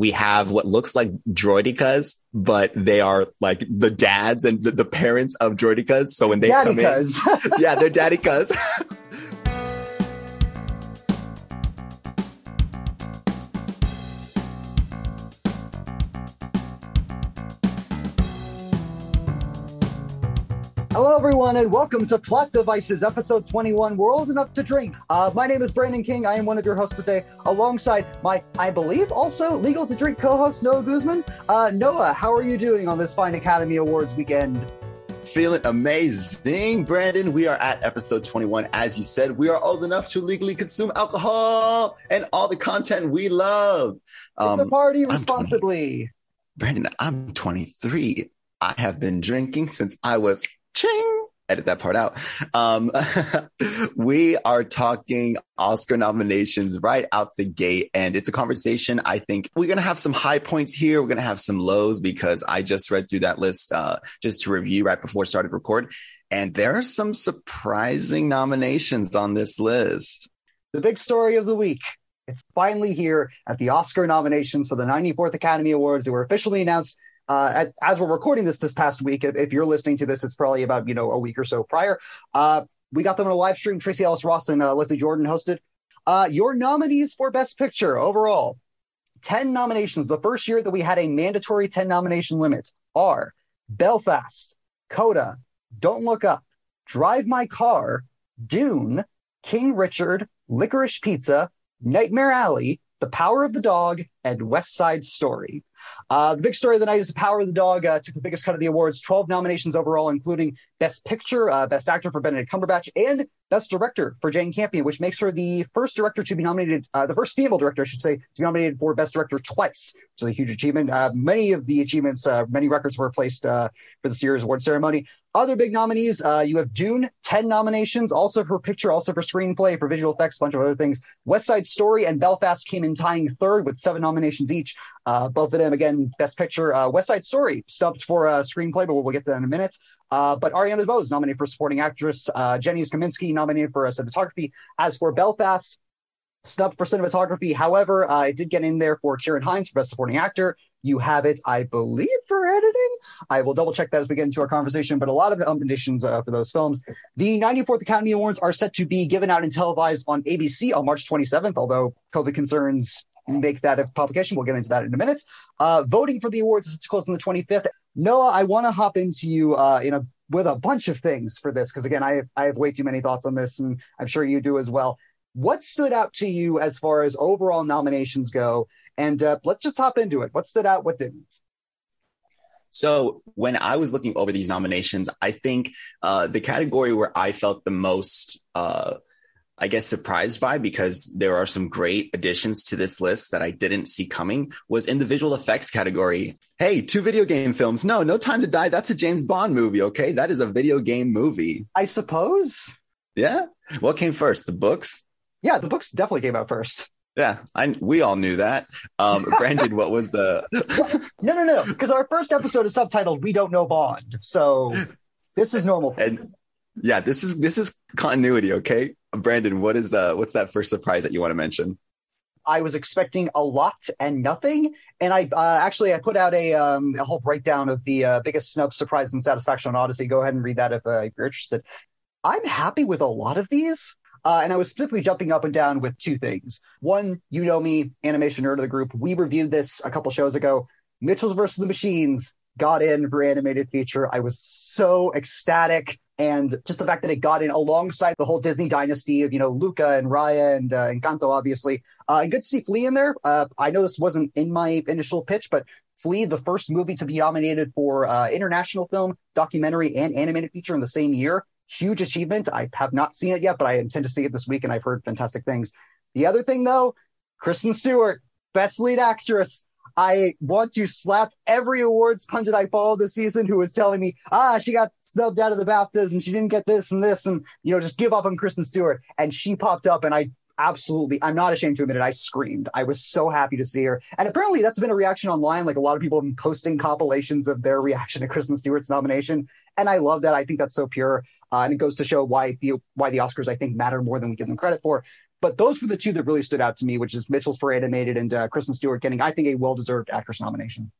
we have what looks like droidicas, but they are like the dads and the, the parents of droidicas. So when they Daddy come in, yeah, they're daddy cuz. Hello, everyone, and welcome to Plot Devices, episode 21. We're old enough to drink. Uh, my name is Brandon King. I am one of your hosts for today, alongside my, I believe, also legal to drink co-host Noah Guzman. Uh, Noah, how are you doing on this fine Academy Awards weekend? Feeling amazing, Brandon. We are at episode 21. As you said, we are old enough to legally consume alcohol and all the content we love. it's a party I'm 20. responsibly. Brandon, I'm 23. I have been drinking since I was ching. Edit that part out. Um, we are talking Oscar nominations right out the gate, and it's a conversation. I think we're gonna have some high points here. We're gonna have some lows because I just read through that list uh, just to review right before I started record, and there are some surprising nominations on this list. The big story of the week. It's finally here at the Oscar nominations for the 94th Academy Awards. They were officially announced uh, as, as we're recording this this past week. If, if you're listening to this, it's probably about you know a week or so prior. Uh, we got them on a live stream. Tracee Ellis Ross and uh, Leslie Jordan hosted. Uh, your nominees for Best Picture overall, 10 nominations. The first year that we had a mandatory 10 nomination limit are Belfast, Coda, Don't Look Up, Drive My Car, Dune, King Richard, Licorice Pizza, Nightmare Alley, The Power of the Dog, and West Side Story. Uh, the big story of the night is The Power of the Dog uh, took the biggest cut of the awards, 12 nominations overall, including Best Picture, uh, Best Actor for Benedict Cumberbatch, and Best Director for Jane Campion, which makes her the first director to be nominated, uh, the first female director, I should say, to be nominated for Best Director twice, is a huge achievement. Uh, many of the achievements, uh, many records were placed uh, for this year's award ceremony. Other big nominees, uh, you have Dune, 10 nominations, also for picture, also for screenplay, for visual effects, a bunch of other things. West Side Story and Belfast came in tying third with seven nominations each. Uh, both of them, again, Best Picture. West Side Story stumped for uh, screenplay, but we'll get to that in a minute. Uh, but Ariana DeBose nominated for supporting actress. Uh, Jenny Kaminsky nominated for uh, cinematography. As for Belfast, snubbed for cinematography. However, uh, did get in there for Ciarán Hinds for best supporting actor. You have it, I believe, for editing. I will double check that as we get into our conversation, but a lot of nominations uh, for those films. The 94th Academy Awards are set to be given out and televised on ABC on March 27th, although COVID concerns make that a publication. We'll get into that in a minute. Uh, voting for the awards is to close on the 25th. Noah, I want to hop into you uh, in a with a bunch of things for this because again, I have, I have way too many thoughts on this, and I'm sure you do as well. What stood out to you as far as overall nominations go? And uh, let's just hop into it. What stood out? What didn't? So when I was looking over these nominations, I think uh, the category where I felt the most, uh, I guess, surprised by because there are some great additions to this list that I didn't see coming was in the visual effects category. Hey, two video game films. No, No Time to Die. That's a James Bond movie. Okay, that is a video game movie. I suppose. Yeah. What came first? The books. Yeah, the books definitely came out first. Yeah, I, we all knew that. Um, Brandon, what was the? no, no, no, because our first episode is subtitled "We Don't Know Bond," so this is normal. And yeah, this is this is continuity. Okay, Brandon, what is uh what's that first surprise that you want to mention? I was expecting a lot and nothing, and I uh, actually I put out a um, a whole breakdown of the uh, biggest snub, surprise, and satisfaction on Odyssey. Go ahead and read that if, uh, if you're interested. I'm happy with a lot of these. Uh, and I was specifically jumping up and down with two things. One, you know me, animation nerd of the group. We reviewed this a couple shows ago. Mitchell's versus the Machines got in for animated feature. I was so ecstatic. And just the fact that it got in alongside the whole Disney dynasty of, you know, Luca and Raya and uh, Encanto, obviously. Uh, and good to see Flee in there. Uh, I know this wasn't in my initial pitch, but Flee, the first movie to be nominated for uh, international film, documentary, and animated feature in the same year huge achievement. I have not seen it yet, but I intend to see it this week, and I've heard fantastic things. The other thing, though, Kristen Stewart, best lead actress. I want to slap every awards pundit I follow this season who is telling me, ah, she got subbed out of the BAFTAs and she didn't get this and this, and you know, just give up on Kristen Stewart. And she popped up, and I absolutely, I'm not ashamed to admit it. I screamed. I was so happy to see her. And apparently that's been a reaction online. Like a lot of people have been posting compilations of their reaction to Kristen Stewart's nomination. And I love that. I think that's so pure. Uh, and it goes to show why the why the Oscars I think matter more than we give them credit for. But those were the two that really stood out to me, which is Mitchell's for animated and uh, Kristen Stewart getting, I think, a well deserved actress nomination.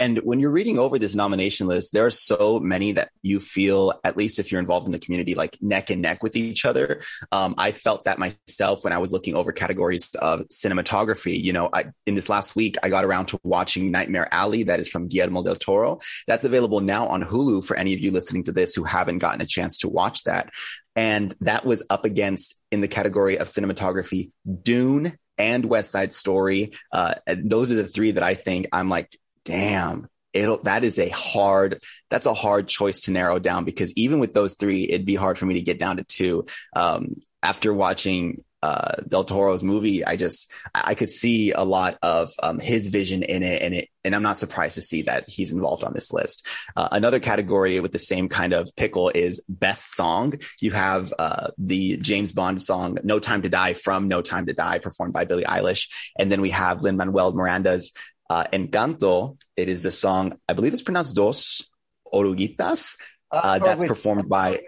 And when you're reading over this nomination list, there are so many that you feel, at least if you're involved in the community, like neck and neck with each other. Um, I felt that myself when I was looking over categories of cinematography. You know, I, in this last week, I got around to watching Nightmare Alley, that is from Guillermo del Toro. That's available now on Hulu for any of you listening to this who haven't gotten a chance to watch that. And that was up against in the category of cinematography, Dune and West Side Story. Uh, those are the three that I think I'm like, damn, it'll that is a hard that's a hard choice to narrow down because even with those three, it'd be hard for me to get down to two. Um, after watching uh, Del Toro's movie, I just I could see a lot of um, his vision in it, and it, and I'm not surprised to see that he's involved on this list. Uh, another category with the same kind of pickle is best song. You have uh, the James Bond song "No Time to Die" from "No Time to Die," performed by Billie Eilish, and then we have Lin Manuel Miranda's uh, Encanto, it is the song, I believe it's pronounced Dos Oruguitas. Uh, uh that's performed by,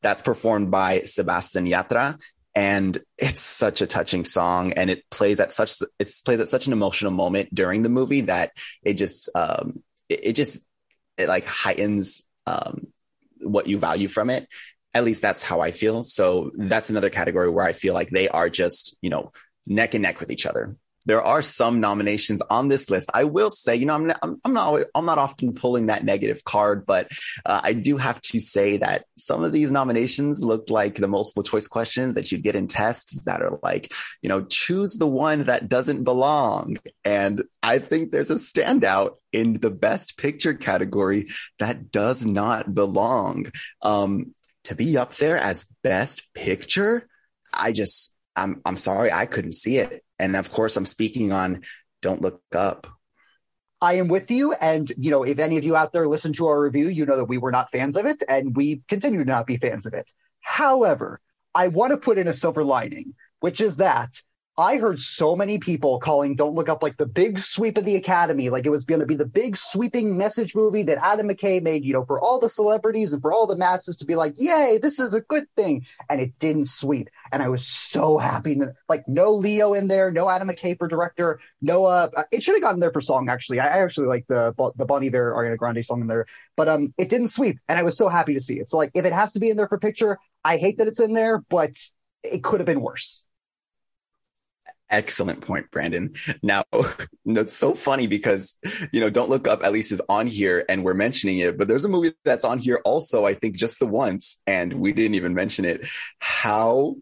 that's performed by Sebastian Yatra. And it's such a touching song and it plays at such, it plays at such an emotional moment during the movie that it just, um, it, it just, it like heightens, um, what you value from it. At least that's how I feel. So that's another category where I feel like they are just, you know, neck and neck with each other there are some nominations on this list. I will say, you know, I'm not, I'm, not, I'm not often pulling that negative card, but uh, I do have to say that some of these nominations look like the multiple choice questions that you get in tests that are like, you know, choose the one that doesn't belong. And I think there's a standout in the best picture category that does not belong. Um, to be up there as best picture, I just, I'm, I'm sorry, I couldn't see it. And of course, I'm speaking on Don't Look Up. I am with you. And, you know, if any of you out there listen to our review, you know that we were not fans of it and we continue to not be fans of it. However, I want to put in a silver lining, which is that I heard so many people calling Don't Look Up like the big sweep of the Academy, like it was going to be the big sweeping message movie that Adam McKay made, you know, for all the celebrities and for all the masses to be like, yay, this is a good thing. And it didn't sweep. And I was so happy. That, like, no Leo in there, no Adam McKay for director, no, uh, it should have gotten there for song, actually. I, actually like the, the Bon Iver Ariana Grande song in there, but um, it didn't sweep. And I was so happy to see it. So, like, if it has to be in there for picture, I hate that it's in there, but it could have been worse. Excellent point, Brandon. Now, it's so funny because, you know, Don't Look Up at least is on here and we're mentioning it, but there's a movie that's on here also, I think just the once, and we didn't even mention it. How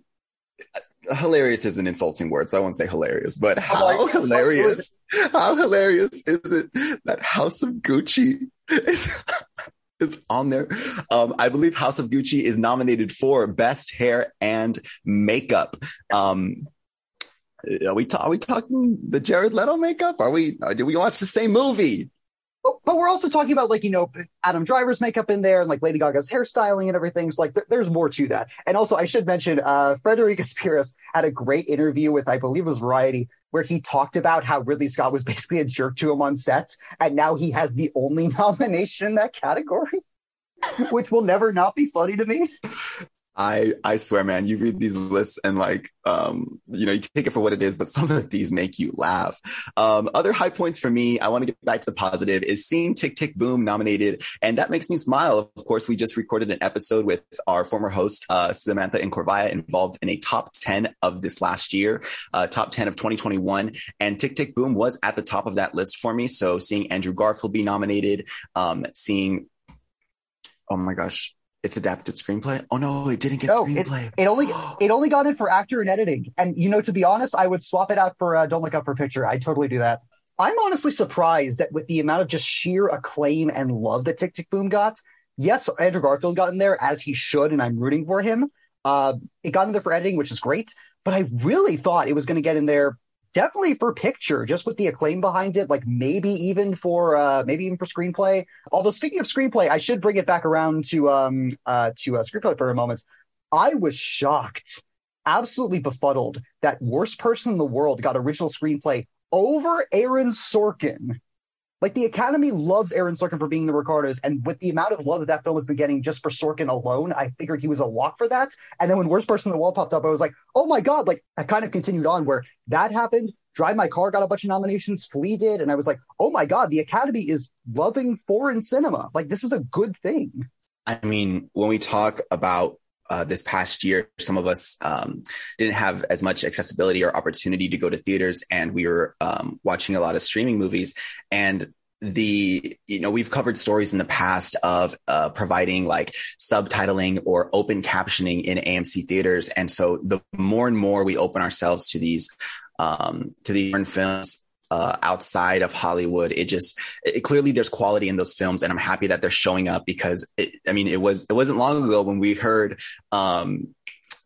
hilarious is an insulting word, so I won't say hilarious, but how hilarious, how hilarious is it that House of Gucci is is on there. Um, I believe House of Gucci is nominated for best hair and makeup. Um, are we, ta- are we talking the Jared Leto makeup? Are we? Uh, did we watch the same movie? But we're also talking about like you know Adam Driver's makeup in there and like Lady Gaga's hairstyling and everything. So like th- there's more to that. And also I should mention uh Frederica had a great interview with I believe it was Variety where he talked about how Ridley Scott was basically a jerk to him on set, and now he has the only nomination in that category, which will never not be funny to me. I I swear, man, you read these lists and like, um, you know, you take it for what it is, but some of these make you laugh. Um, other high points for me, I want to get back to the positive, is seeing Tick Tick Boom nominated, and that makes me smile. Of course, we just recorded an episode with our former host uh, Samantha Incorvaya, involved in a top ten of this last year, uh, top ten of 2021, and Tick Tick Boom was at the top of that list for me. So seeing Andrew Garfield be nominated, um, seeing oh my gosh, it's adapted screenplay. Oh no, it didn't get no, screenplay. It, it only it only got it for actor and editing. And you know, to be honest, I would swap it out for uh, Don't Look Up for Picture. I'd totally do that. I'm honestly surprised that with the amount of just sheer acclaim and love that Tick Tick Boom got, yes, Andrew Garfield got in there as he should, and I'm rooting for him. Uh, it got in there for editing, which is great. But I really thought it was going to get in there definitely for picture, just with the acclaim behind it, like maybe even for uh, maybe even for screenplay. Although speaking of screenplay, I should bring it back around to um uh to uh, screenplay for a moment. I was shocked, absolutely befuddled that worst person in the world got original screenplay over Aaron Sorkin. Like the Academy loves Aaron Sorkin for being the Ricardos, and with the amount of love that that film has been getting just for Sorkin alone, I figured he was a lock for that. And then when Worst Person in the World popped up, I was like, oh my god! Like I kind of continued on where that happened. Drive My Car got a bunch of nominations. Flee did, and I was like, oh my god, the Academy is loving foreign cinema. Like this is a good thing. I mean, when we talk about uh, this past year, some of us um, didn't have as much accessibility or opportunity to go to theaters, and we were um, watching a lot of streaming movies. And the you know we've covered stories in the past of uh, providing like subtitling or open captioning in AMC theaters, and so the more and more we open ourselves to these um, to these films uh, outside of Hollywood. It just it, clearly there's quality in those films, and I'm happy that they're showing up because it, I mean it was it wasn't long ago when we heard um,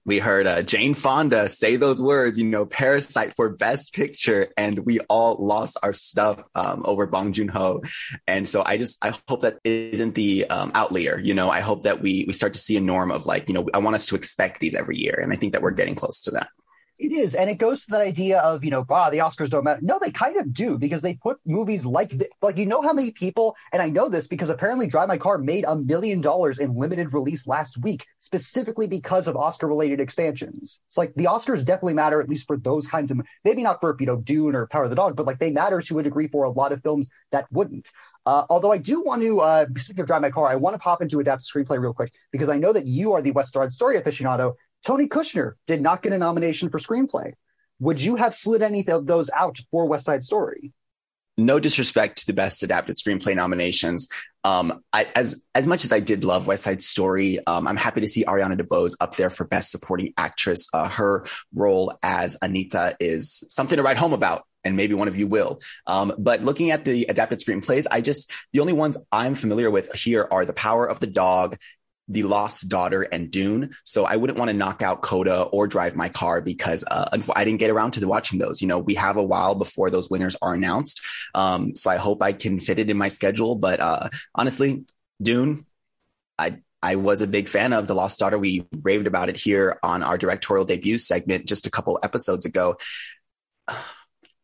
we heard uh, Jane Fonda say those words, you know, Parasite for Best Picture, and we all lost our stuff um, over Bong Joon Ho. And so I just I hope that isn't the um, outlier. You know, I hope that we we start to see a norm of like, you know, I want us to expect these every year, and I think that we're getting close to that. It is, and it goes to that idea of you know, ah, the Oscars don't matter. No, they kind of do because they put movies like the, like you know how many people, and I know this because apparently Drive My Car made a million dollars in limited release last week specifically because of Oscar-related expansions. It's like the Oscars definitely matter at least for those kinds of maybe not for you know Dune or Power of the Dog, but like they matter to a degree for a lot of films that wouldn't. Uh, although I do want to, uh, speaking of Drive My Car, I want to pop into Adapt screenplay real quick because I know that you are the West Side Story aficionado, Tony Kushner did not get a nomination for screenplay. Would you have slid any of those out for West Side Story? No disrespect to the best adapted screenplay nominations. Um, I, as as much as I did love West Side Story, um, I'm happy to see Ariana DeBose up there for Best Supporting Actress. Uh, her role as Anita is something to write home about and maybe one of you will. Um, but looking at the adapted screenplays, I just, the only ones I'm familiar with here are The Power of the Dog the Lost Daughter and Dune. So I wouldn't want to knock out Coda or Drive My Car because uh, I didn't get around to watching those. You know, we have a while before those winners are announced. Um, so I hope I can fit it in my schedule. But uh, honestly, Dune, I I was a big fan of The Lost Daughter. We raved about it here on our directorial debut segment just a couple episodes ago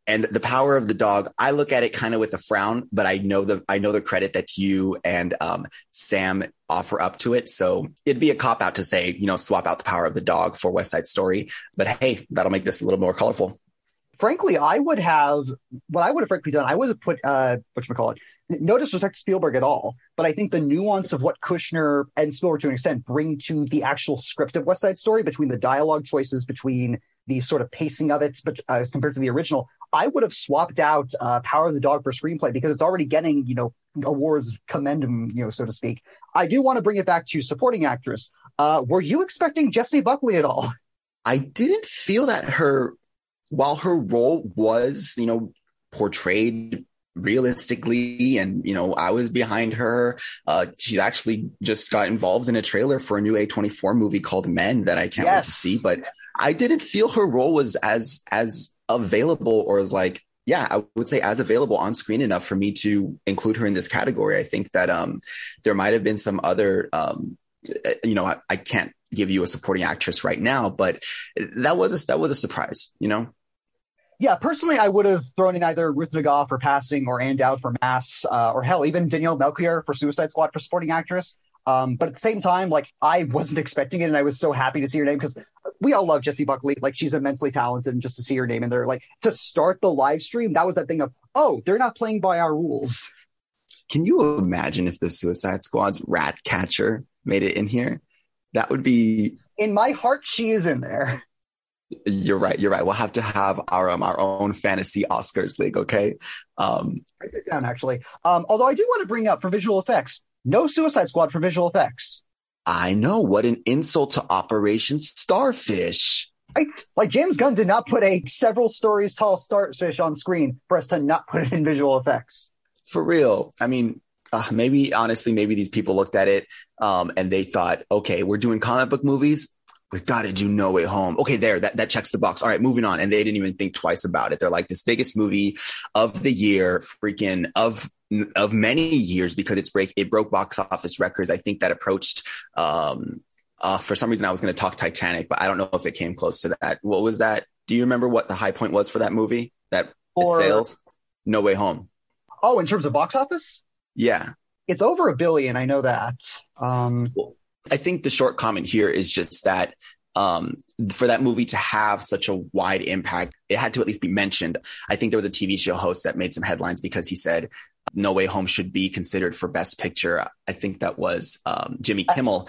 and the power of the dog i look at it kind of with a frown but i know the i know the credit that you and um, sam offer up to it. So it'd be a cop out to say you know swap out the power of the dog for west side story. But hey that'll make this a little more colorful. Frankly i would have what i would have frankly done i would have put uh it no disrespect to Spielberg at all, but I think the nuance of what Kushner and Spielberg to an extent bring to the actual script of West Side Story between the dialogue choices, between the sort of pacing of it, but uh, as compared to the original, I would have swapped out uh, Power of the Dog for screenplay because it's already getting, you know, awards commendum, you know, so to speak. I do want to bring it back to supporting actress. Uh, were you expecting Jessie Buckley at all? I didn't feel that her, while her role was, you know, portrayed realistically and you know i was behind her uh she actually just got involved in a trailer for a new a24 movie called men that i can't yes. wait to see but i didn't feel her role was as as available or as like yeah, I would say as available on screen enough for me to include her in this category. I think that um, there might have been some other, um, you know, I, I, can't give you a supporting actress right now, but that was a, that was a surprise, you know. Yeah, personally, I would have thrown in either Ruth Negga for passing or Ann Dowd for Mass, uh, or hell, even Daniela Melchior for Suicide Squad for supporting actress. Um, but at the same time, like I wasn't expecting it, and I was so happy to see her name because we all love Jessie Buckley. Like she's immensely talented, and just to see her name in there, like to start the live stream, that was that thing of oh, they're not playing by our rules. Can you imagine if the Suicide Squad's Ratcatcher made it in here? That would be. In my heart, she is in there. You're right. You're right. We'll have to have our um, our own fantasy Oscars league. Okay. Um, Write it down actually. Um, although I do want to bring up for visual effects. No Suicide Squad for visual effects. I know. What an insult to Operation Starfish. Right? Like James Gunn did not put a several stories tall starfish on screen for us to not put it in visual effects. For real. I mean, uh, maybe honestly, maybe these people looked at it um, and they thought, okay, we're doing comic book movies. We've got to do No Way Home. Okay, there, that, that checks the box. All right, moving on. And they didn't even think twice about it. They're like, this biggest movie of the year, freaking of of many years because it's break it broke box office records. I think that approached um uh, for some reason I was going to talk Titanic, but I don't know if it came close to that. What was that? Do you remember what the high point was for that movie? That or, sales? No Way Home. Oh, in terms of box office? Yeah. It's over a billion. I know that. Um, well, I think the short comment here is just that um, for that movie to have such a wide impact, it had to at least be mentioned. I think there was a TV show host that made some headlines because he said No Way Home should be considered for Best Picture. I think that was um, Jimmy Kimmel.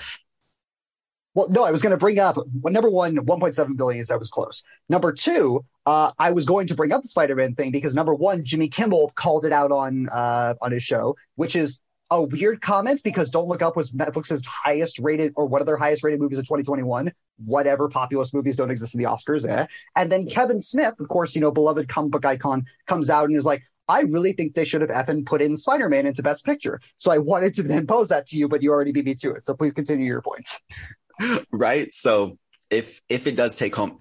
Well, no, I was going to bring up well, number one, 1.7 billion is that was close. Number two, uh, I was going to bring up the Spider-Man thing because number one, Jimmy Kimmel called it out on uh, on his show, which is a weird comment because Don't Look Up was Netflix's highest rated or one of their highest rated movies of 2021. Whatever populist movies don't exist in the Oscars, eh? And then Kevin Smith, of course, you know, beloved comic book icon, comes out and is like, I really think they should have effing put in Spider Man into Best Picture. So I wanted to then pose that to you, but you already beat me to it. So please continue your points. right. So if if it does take home,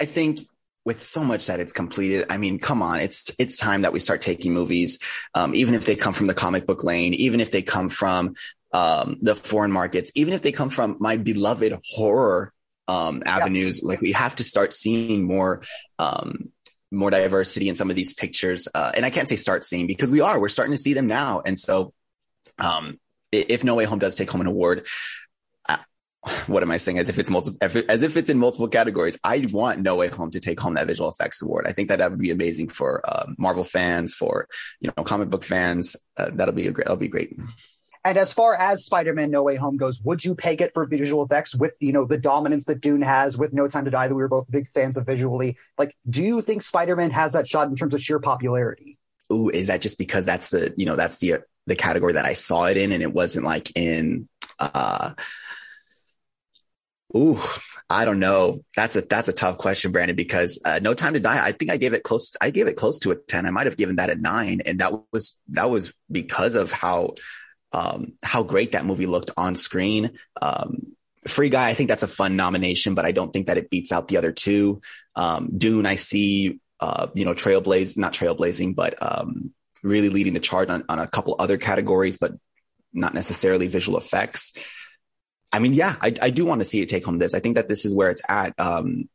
I think with so much that it's completed, I mean, come on, it's it's time that we start taking movies, um, even if they come from the comic book lane, even if they come from um, the foreign markets, even if they come from my beloved horror um, avenues. Yeah. Like we have to start seeing more um, more diversity in some of these pictures. Uh, and I can't say start seeing because we are. We're starting to see them now. And so, um, if No Way Home does take home an award, what am I saying? As if it's multiple, as if it's in multiple categories. I want No Way Home to take home that visual effects award. I think that that would be amazing for uh, Marvel fans, for you know comic book fans. Uh, that'll be a great. That'll be great. And as far as Spider-Man No Way Home goes, would you peg it for visual effects with you know the dominance that Dune has with No Time to Die that we were both big fans of visually? Like, do you think Spider-Man has that shot in terms of sheer popularity? Ooh, is that just because that's the you know that's the the category that I saw it in, and it wasn't like in uh Ooh, I don't know. That's a that's a tough question, Brandon. Because uh, No Time to Die, I think I gave it close. I gave it close to a ten. I might have given that a nine, and that was that was because of how um, how great that movie looked on screen. Um, Free Guy, I think that's a fun nomination, but I don't think that it beats out the other two. Um, Dune, I see, uh, you know, trailblaze, not trailblazing, but um, really leading the charge on, on a couple other categories, but not necessarily visual effects. I mean, yeah, I, I do want to see it take home this. I think that this is where it's at. Um,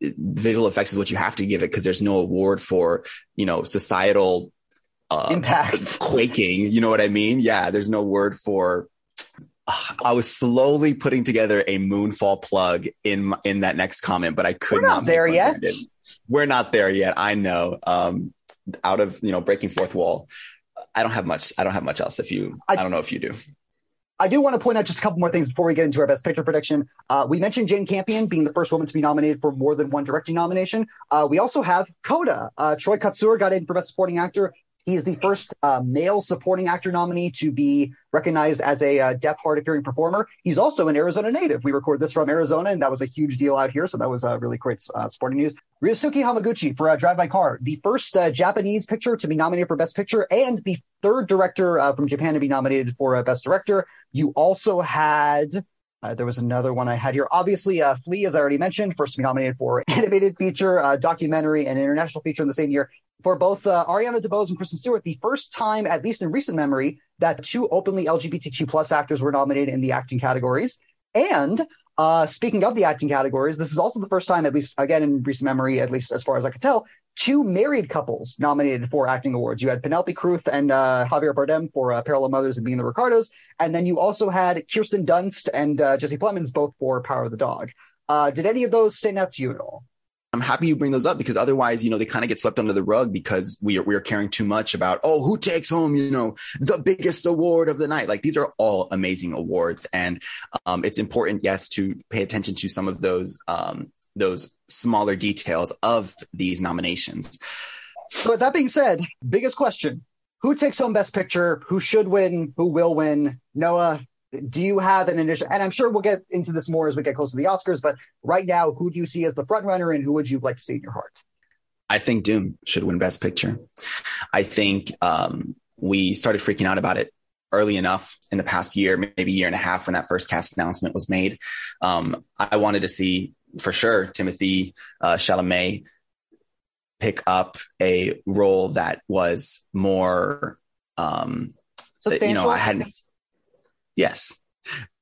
visual effects is what you have to give it because there's no award for, you know, societal uh, impact quaking. You know what I mean? Yeah, there's no word for. Uh, I was slowly putting together a moonfall plug in in that next comment, but I could We're not. there yet. We're not there yet. I know. Um, out of you know breaking fourth wall, I don't have much. I don't have much else. If you, I, I don't know if you do. I do want to point out just a couple more things before we get into our best picture prediction. Uh, we mentioned Jane Campion being the first woman to be nominated for more than one directing nomination. Uh, we also have Coda. Uh, Troy Kotsur got in for best supporting actor. He is the first uh, male supporting actor nominee to be recognized as a uh, deaf, hard of hearing performer. He's also an Arizona native. We record this from Arizona, and that was a huge deal out here. So that was uh, really great uh, sporting news. Ryusuke Hamaguchi for uh, Drive My Car, the first uh, Japanese picture to be nominated for Best Picture, and the third director uh, from Japan to be nominated for Best Director. You also had uh, there was another one I had here. Obviously, uh, Flee, as I already mentioned, first to be nominated for animated feature, uh, documentary, and international feature in the same year for both uh, Ariana DeBose and Kristen Stewart, the first time, at least in recent memory, that two openly LGBTQ plus actors were nominated in the acting categories. And uh, speaking of the acting categories, this is also the first time, at least again in recent memory, at least as far as I could tell, two married couples nominated for acting awards. You had Penelope Cruz and uh, Javier Bardem for uh, Parallel Mothers and Being the Ricardos, and then you also had Kirsten Dunst and uh, Jesse Plemons both for Power of the Dog. Uh, did any of those stand out to you at all? I'm happy you bring those up because otherwise, you know, they kind of get swept under the rug because we are, we are caring too much about, oh, who takes home, you know, the biggest award of the night. Like these are all amazing awards. And, um, it's important, yes, to pay attention to some of those, um, those smaller details of these nominations. But that being said, biggest question, who takes home best picture? Who should win? Who will win? Noah, do you have an initial and i'm sure we'll get into this more as we get close to the oscars but right now who do you see as the front runner and who would you like to see in your heart i think Dune should win best picture i think um, we started freaking out about it early enough in the past year maybe year and a half when that first cast announcement was made um, i wanted to see for sure Timothy uh, chalamet pick up a role that was more um, you know i hadn't Yes.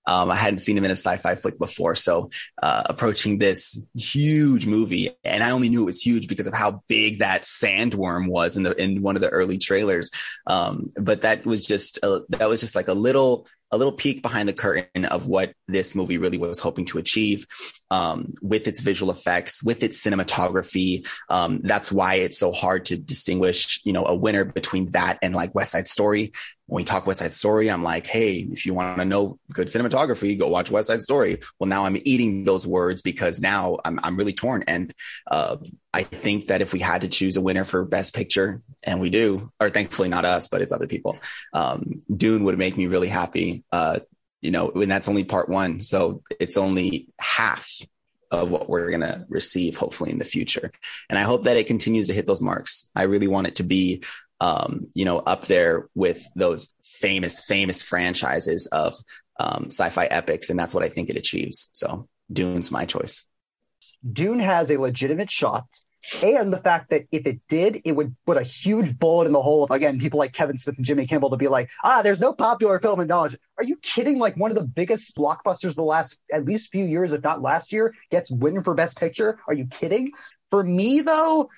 Um, I hadn't seen him in a sci-fi flick before, so uh, approaching this huge movie, and I only knew it was huge because of how big that sandworm was in the in one of the early trailers. Um, but that was just a, that was just like a little a little peek behind the curtain of what this movie really was hoping to achieve um, with its visual effects, with its cinematography. Um, that's why it's so hard to distinguish, you know, a winner between that and like West Side Story. When we talk West Side Story, I'm like, hey, if you want to know good cinematography, go watch West Side Story. Well, now I'm eating those words because now I'm I'm really torn. And uh, I think that if we had to choose a winner for Best Picture, and we do, or thankfully not us, but it's other people, um, Dune would make me really happy. Uh, you know, and that's only part one. So it's only half of what we're going to receive, hopefully in the future. And I hope that it continues to hit those marks. I really want it to be, um, you know, up there with those famous, famous franchises of um, sci-fi epics. And that's what I think it achieves. So Dune's my choice. Dune has a legitimate shot and the fact that if it did, it would put a huge bullet in the hole of again people like Kevin Smith and Jimmy Kimmel to be like, ah, there's no popular film in knowledge. Are you kidding? Like one of the biggest blockbusters the last at least few years, if not last year, gets win for Best Picture. Are you kidding? For me though,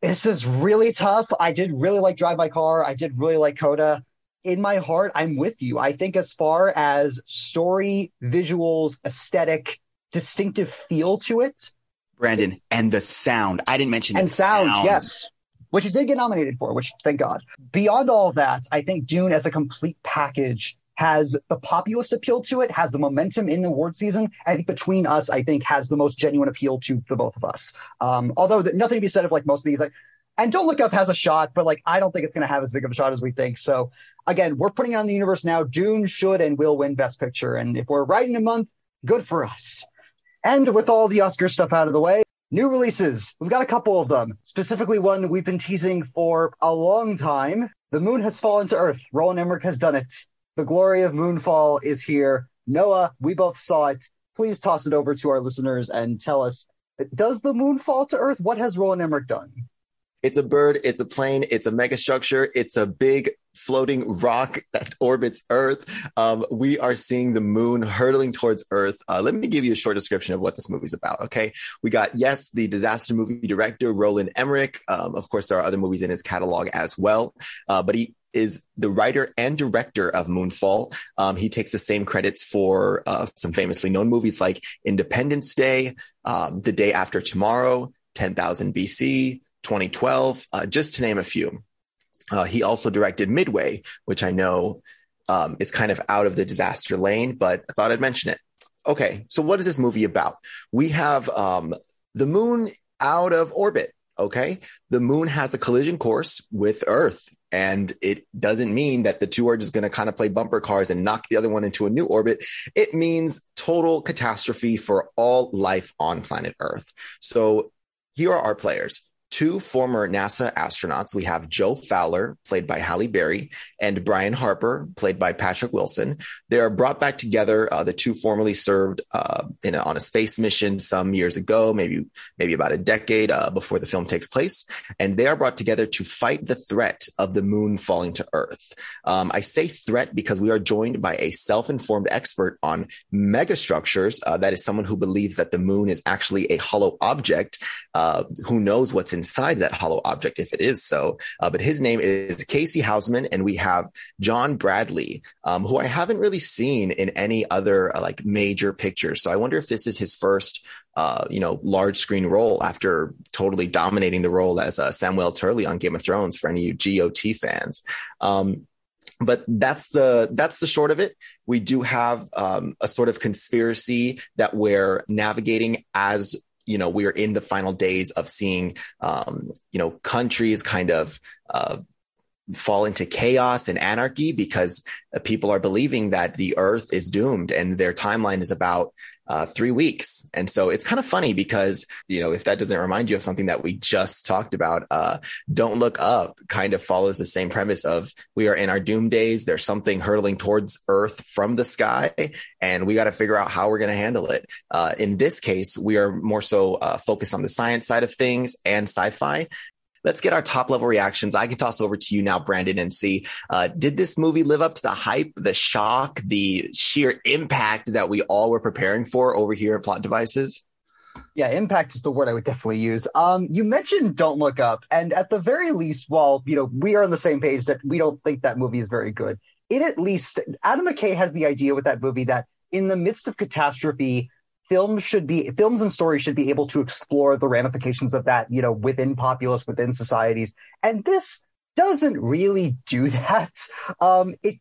this is really tough. I did really like Drive My Car. I did really like Coda. In my heart, I'm with you. I think as far as story, visuals, aesthetic, distinctive feel to it, Brandon, and the sound. I didn't mention and sound, sound, yes, which it did get nominated for, which thank God. Beyond all of that, I think Dune as a complete package has the populist appeal to it, has the momentum in the award season. I think between us, I think has the most genuine appeal to the both of us. Um, although the, nothing to be said of like most of these, like, and Don't Look Up has a shot, but like I don't think it's going to have as big of a shot as we think. So again, we're putting it on the universe now. Dune should and will win Best Picture, and if we're right in a month, good for us. And with all the Oscar stuff out of the way, new releases. We've got a couple of them, specifically one we've been teasing for a long time. The moon has fallen to earth. Roland Emmerich has done it. The glory of Moonfall is here. Noah, we both saw it. Please toss it over to our listeners and tell us does the moon fall to earth? What has Roland Emmerich done? It's a bird, it's a plane, it's a megastructure, it's a big floating rock that orbits Earth. Um, we are seeing the moon hurtling towards Earth. Uh, let me give you a short description of what this movie's about. Okay. We got, yes, the disaster movie director, Roland Emmerich. Um, of course, there are other movies in his catalog as well. Uh, but he is the writer and director of Moonfall. Um, he takes the same credits for uh, some famously known movies like Independence Day, um, The Day After Tomorrow, 10,000 BC, 2012, uh, just to name a few. Uh, he also directed Midway, which I know um, is kind of out of the disaster lane, but I thought I'd mention it. Okay, so what is this movie about? We have um, the moon out of orbit. Okay, the moon has a collision course with Earth. And it doesn't mean that the two are just going to kind of play bumper cars and knock the other one into a new orbit. It means total catastrophe for all life on planet Earth. So here are our players two former NASA astronauts. We have Jo Fowler, played by Halle Berry, and Brian Harper, played by Patrick Wilson. They are brought back together. Uh, the two formerly served uh, a, on a space mission some years ago, maybe maybe about a decade uh, before the film takes place, and they are brought together to fight the threat of the moon falling to Earth. Um, I say threat because we are joined by a self-informed expert on megastructures. Uh, that is someone who believes that the moon is actually a hollow object. Uh, who knows what's inside that hollow object if it is so. Uh, but his name is Casey Houseman, and we have John Bradley, um, who I haven't really seen in any other uh, like major pictures. So I wonder if this is his first uh, you know, large screen role after totally dominating the role as uh, Samwell Tarly on Game of Thrones for any you GOT fans. Um, but that's the that's the short of it. We do have um, a sort of conspiracy that we're navigating as you know, we are in the final days of seeing, um, you know, countries kind of, uh, fall into chaos and anarchy because people are believing that the earth is doomed and their timeline is about uh, three weeks. And so it's kind of funny because, you know, if that doesn't remind you of something that we just talked about, uh, Don't Look Up kind of follows the same premise of we are in our doom days. There's something hurtling towards Earth from the sky, and we got to figure out how we're going to handle it. Uh, in this case, we are more so uh, focused on the science side of things and sci fi. Let's get our top level reactions. I can toss over to you now, Brandon, and see uh, did this movie live up to the hype, the shock, the sheer impact that we all were preparing for over here at Plot Devices? Yeah, impact is the word I would definitely use. Um, you mentioned Don't Look Up, and at the very least, while you know we are on the same page that we don't think that movie is very good, it at least Adam McKay has the idea with that movie that in the midst of catastrophe, films should be films and stories should be able to explore the ramifications of that, you know, within populace, within societies. And this doesn't really do that. Um, it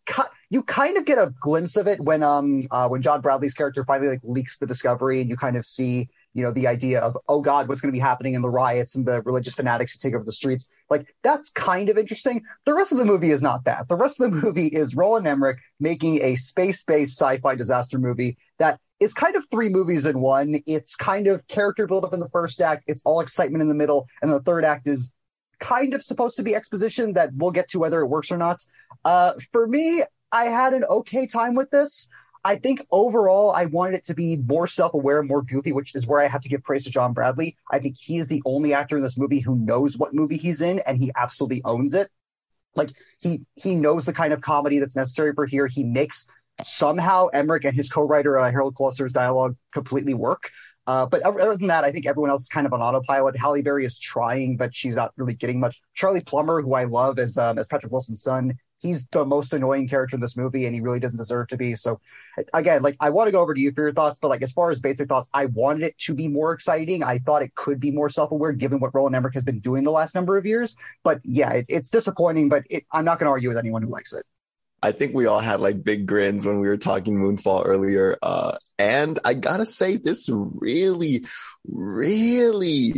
you kind of get a glimpse of it when um uh, when John Bradley's character finally like leaks the discovery, and you kind of see you know the idea of oh god what's going to be happening in the riots and the religious fanatics who take over the streets like that's kind of interesting the rest of the movie is not that the rest of the movie is roland emmerich making a space-based sci-fi disaster movie that is kind of three movies in one it's kind of character build up in the first act it's all excitement in the middle and the third act is kind of supposed to be exposition that we'll get to whether it works or not uh, for me i had an okay time with this I think overall, I wanted it to be more self aware, more goofy, which is where I have to give praise to John Bradley. I think he is the only actor in this movie who knows what movie he's in, and he absolutely owns it. Like he he knows the kind of comedy that's necessary for here. He makes somehow Emmerich and his co-writer uh, Harald Kloser's dialogue completely work. Uh, but other than that, I think everyone else is kind of on autopilot. Halle Berry is trying, but she's not really getting much. Charlie Plummer, who I love as um, as Patrick Wilson's son, he's the most annoying character in this movie and he really doesn't deserve to be. So again, like I want to go over to you for your thoughts, but like as far as basic thoughts, I wanted it to be more exciting. I thought it could be more self-aware given what Roland Emmerich has been doing the last number of years. But yeah, it, it's disappointing, but it, I'm not going to argue with anyone who likes it. I think we all had like big grins when we were talking Moonfall earlier. Uh, and I gotta say, this really, really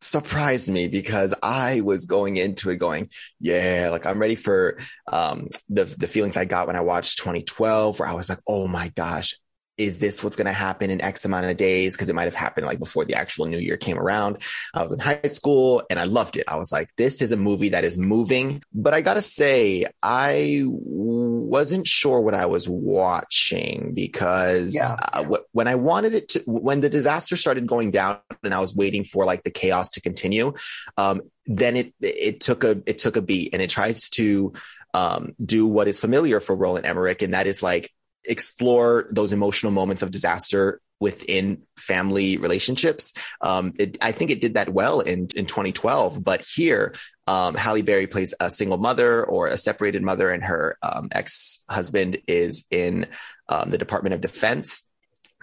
surprised me because I was going into it going, yeah, like I'm ready for um, the the feelings I got when I watched 2012, where I was like, oh my gosh, is this what's going to happen in X amount of days? Because it might have happened like before the actual new year came around. I was in high school and I loved it. I was like, this is a movie that is moving. But I got to say, I wasn't sure what I was watching because yeah. uh, when I wanted it to, when the disaster started going down and I was waiting for like the chaos to continue, um, then it, it took a, it took a beat and it tries to, um, do what is familiar for Roland Emmerich. And that is like explore those emotional moments of disaster within family relationships. Um, it, I think it did that well in, in 2012, but here, um, Halle Berry plays a single mother or a separated mother and her um, ex-husband is in um, the Department of Defense.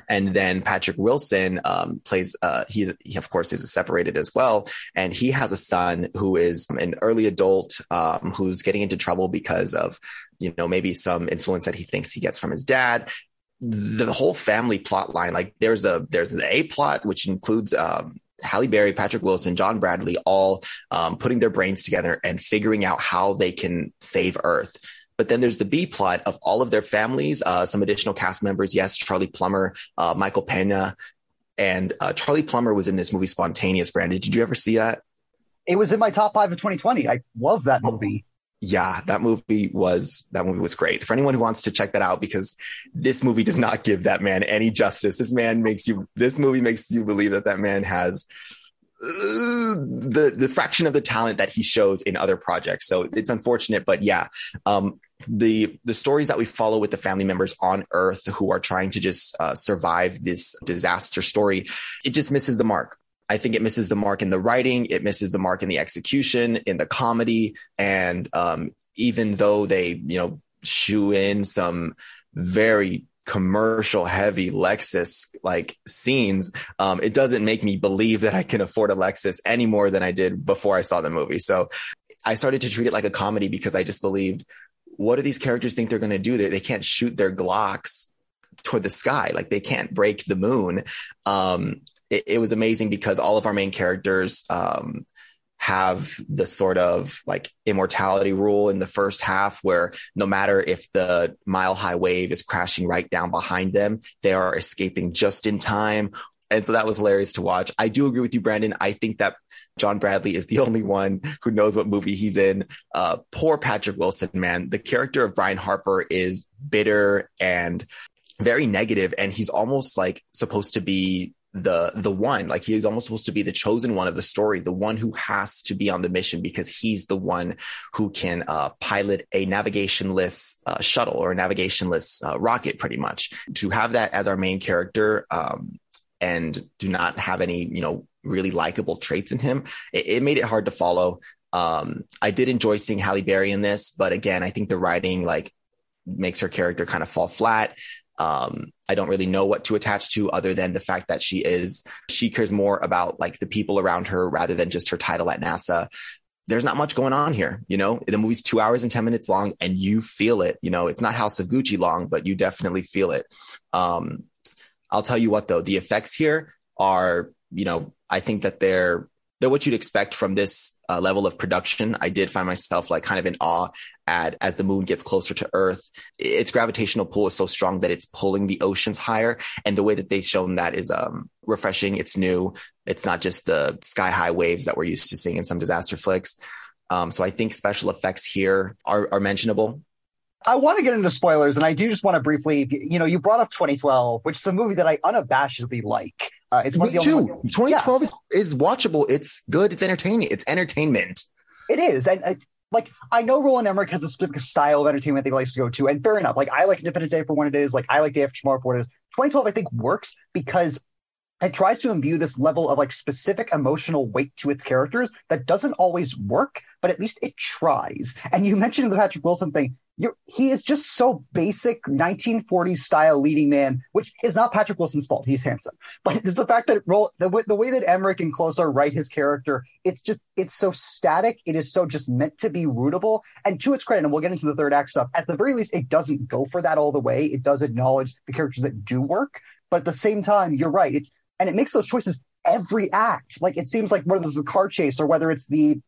And then Patrick Wilson um, plays. Uh, he's he of course is separated as well, and he has a son who is an early adult um, who's getting into trouble because of you know maybe some influence that he thinks he gets from his dad. The whole family plot line, like there's a there's an A plot which includes um, Halle Berry, Patrick Wilson, John Bradley, all um, putting their brains together and figuring out how they can save Earth. But then there's the B plot of all of their families, uh, some additional cast members. Yes, Charlie Plummer, uh, Michael Pena, and uh, Charlie Plummer was in this movie Spontaneous. Brandon, did you ever see that? It was in my top five of 2020. I love that movie. yeah, that movie was that movie was great. For anyone who wants to check that out, because this movie does not give that man any justice. This man makes you. This movie makes you believe that that man has the the fraction of the talent that he shows in other projects. So it's unfortunate, but yeah, um, the the stories that we follow with the family members on Earth who are trying to just uh, survive this disaster story, it just misses the mark. I think it misses the mark in the writing, it misses the mark in the execution, in the comedy, and um, even though they you know shoe in some very commercial heavy Lexus like scenes, um, it doesn't make me believe that I can afford a Lexus any more than I did before I saw the movie. So I started to treat it like a comedy because I just believed, what do these characters think they're going to do? They, they can't shoot their Glocks toward the sky. Like they can't break the moon. Um, it, it, was amazing because all of our main characters, um, have the sort of like immortality rule in the first half where no matter if the mile high wave is crashing right down behind them, they are escaping just in time. And so that was hilarious to watch. I do agree with you, Brandon. I think that John Bradley is the only one who knows what movie he's in. Uh, poor Patrick Wilson, man. The character of Brian Harper is bitter and very negative, and he's almost like supposed to be the the one like he's almost supposed to be the chosen one of the story the one who has to be on the mission because he's the one who can uh, pilot a navigationless uh, shuttle or a navigationless uh, rocket pretty much. To have that as our main character um, and do not have any you know really likable traits in him it, it made it hard to follow. Um, i did enjoy seeing halle berry in this but again i think the writing like makes her character kind of fall flat um, I don't really know what to attach to other than the fact that she is, she cares more about like the people around her rather than just her title at NASA. There's not much going on here. You know, the movie's two hours and 10 minutes long and you feel it. You know, it's not House of Gucci long, but you definitely feel it. Um, I'll tell you what though, the effects here are, you know, I think that they're they're what you'd expect from this uh, level of production. I did find myself like kind of in awe at as the moon gets closer to Earth. Its gravitational pull is so strong that it's pulling the oceans higher, and the way that they've shown that is um, refreshing. It's new. It's not just the sky high waves that we're used to seeing in some disaster flicks. Um, so I think special effects here are, are mentionable. I want to get into spoilers, and I do just want to briefly, you know, you brought up 2012, which is a movie that I unabashedly like. Uh, it's one Me of the too. Only 2012 yeah. is, is watchable. It's good. It's entertaining. It's entertainment. It is, and uh, like I know Roland Emmerich has a specific style of entertainment that he likes to go to, and fair enough. Like I like Independence Day for what it is. Like I like Day After Tomorrow for what it is. 2012, I think, works because it tries to imbue this level of like specific emotional weight to its characters that doesn't always work, but at least it tries. And you mentioned the Patrick Wilson thing. You're, he is just so basic 1940s style leading man, which is not Patrick Wilson's fault. He's handsome, but it's the fact that roll the, the way that Emmerich and Kloser write his character, it's just it's so static. It is so just meant to be rootable. And to its credit, and we'll get into the third act stuff. At the very least, it doesn't go for that all the way. It does acknowledge the characters that do work, but at the same time, you're right. It, and it makes those choices every act. Like it seems like whether it's the car chase or whether it's the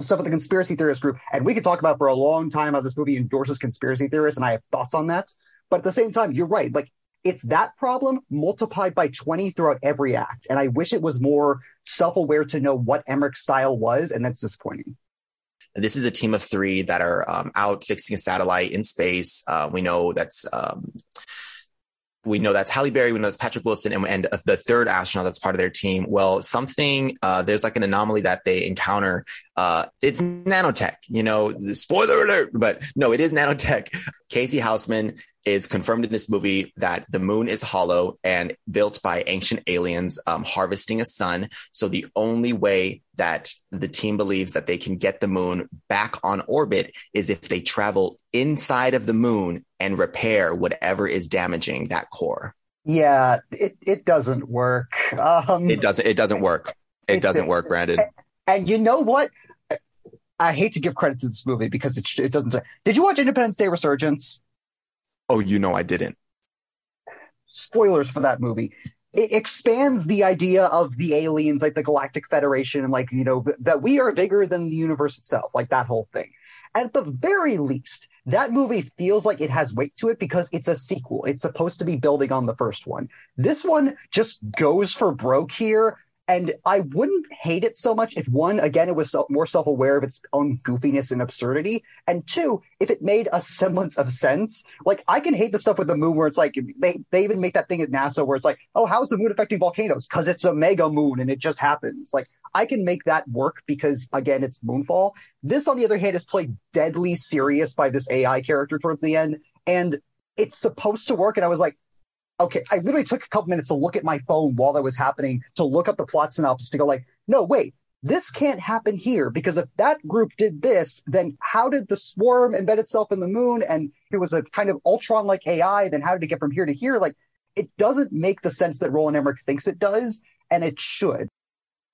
stuff with the conspiracy theorist group, and we could talk about for a long time how this movie endorses conspiracy theorists, and I have thoughts on that. But at the same time, you're right. Like it's that problem multiplied by 20 throughout every act. And I wish it was more self-aware to know what Emmerich's style was, and that's disappointing. This is a team of three that are um, out fixing a satellite in space. Uh, we know that's um, we know that's Halle Berry, we know that's Patrick Wilson, and, and the third astronaut that's part of their team. Well, something uh, there's like an anomaly that they encounter. Uh, it's nanotech, you know. Spoiler alert, but no, it is nanotech. Casey Houseman is confirmed in this movie that the moon is hollow and built by ancient aliens um, harvesting a sun. So the only way that the team believes that they can get the moon back on orbit is if they travel inside of the moon and repair whatever is damaging that core. Yeah, it, it doesn't work. Um, it doesn't. It doesn't work. It, doesn't work, Brandon. And, and you know what? I hate to give credit to this movie because it, it doesn't. Did you watch Independence Day Resurgence? Oh, you know I didn't. Spoilers for that movie. It expands the idea of the aliens, like the Galactic Federation, and like, you know, th- that we are bigger than the universe itself, like that whole thing. At the very least, that movie feels like it has weight to it because it's a sequel. It's supposed to be building on the first one. This one just goes for broke here and I wouldn't hate it so much if one, again, it was more self aware of its own goofiness and absurdity. And two, if it made a semblance of sense. Like, I can hate the stuff with the moon where it's like, they, they even make that thing at NASA where it's like, oh, how's the moon affecting volcanoes? Because it's a mega moon and it just happens. Like, I can make that work because, again, it's Moonfall. This, on the other hand, is played deadly serious by this AI character towards the end. And it's supposed to work. And I was like, okay, I literally took a couple minutes to look at my phone while that was happening to look up the plot synopsis to go like, no, wait, this can't happen here because if that group did this, then how did the swarm embed itself in the moon? And it was a kind of Ultron like AI. Then how did it get from here to here? Like it doesn't make the sense that Roland Emmerich thinks it does, and it should.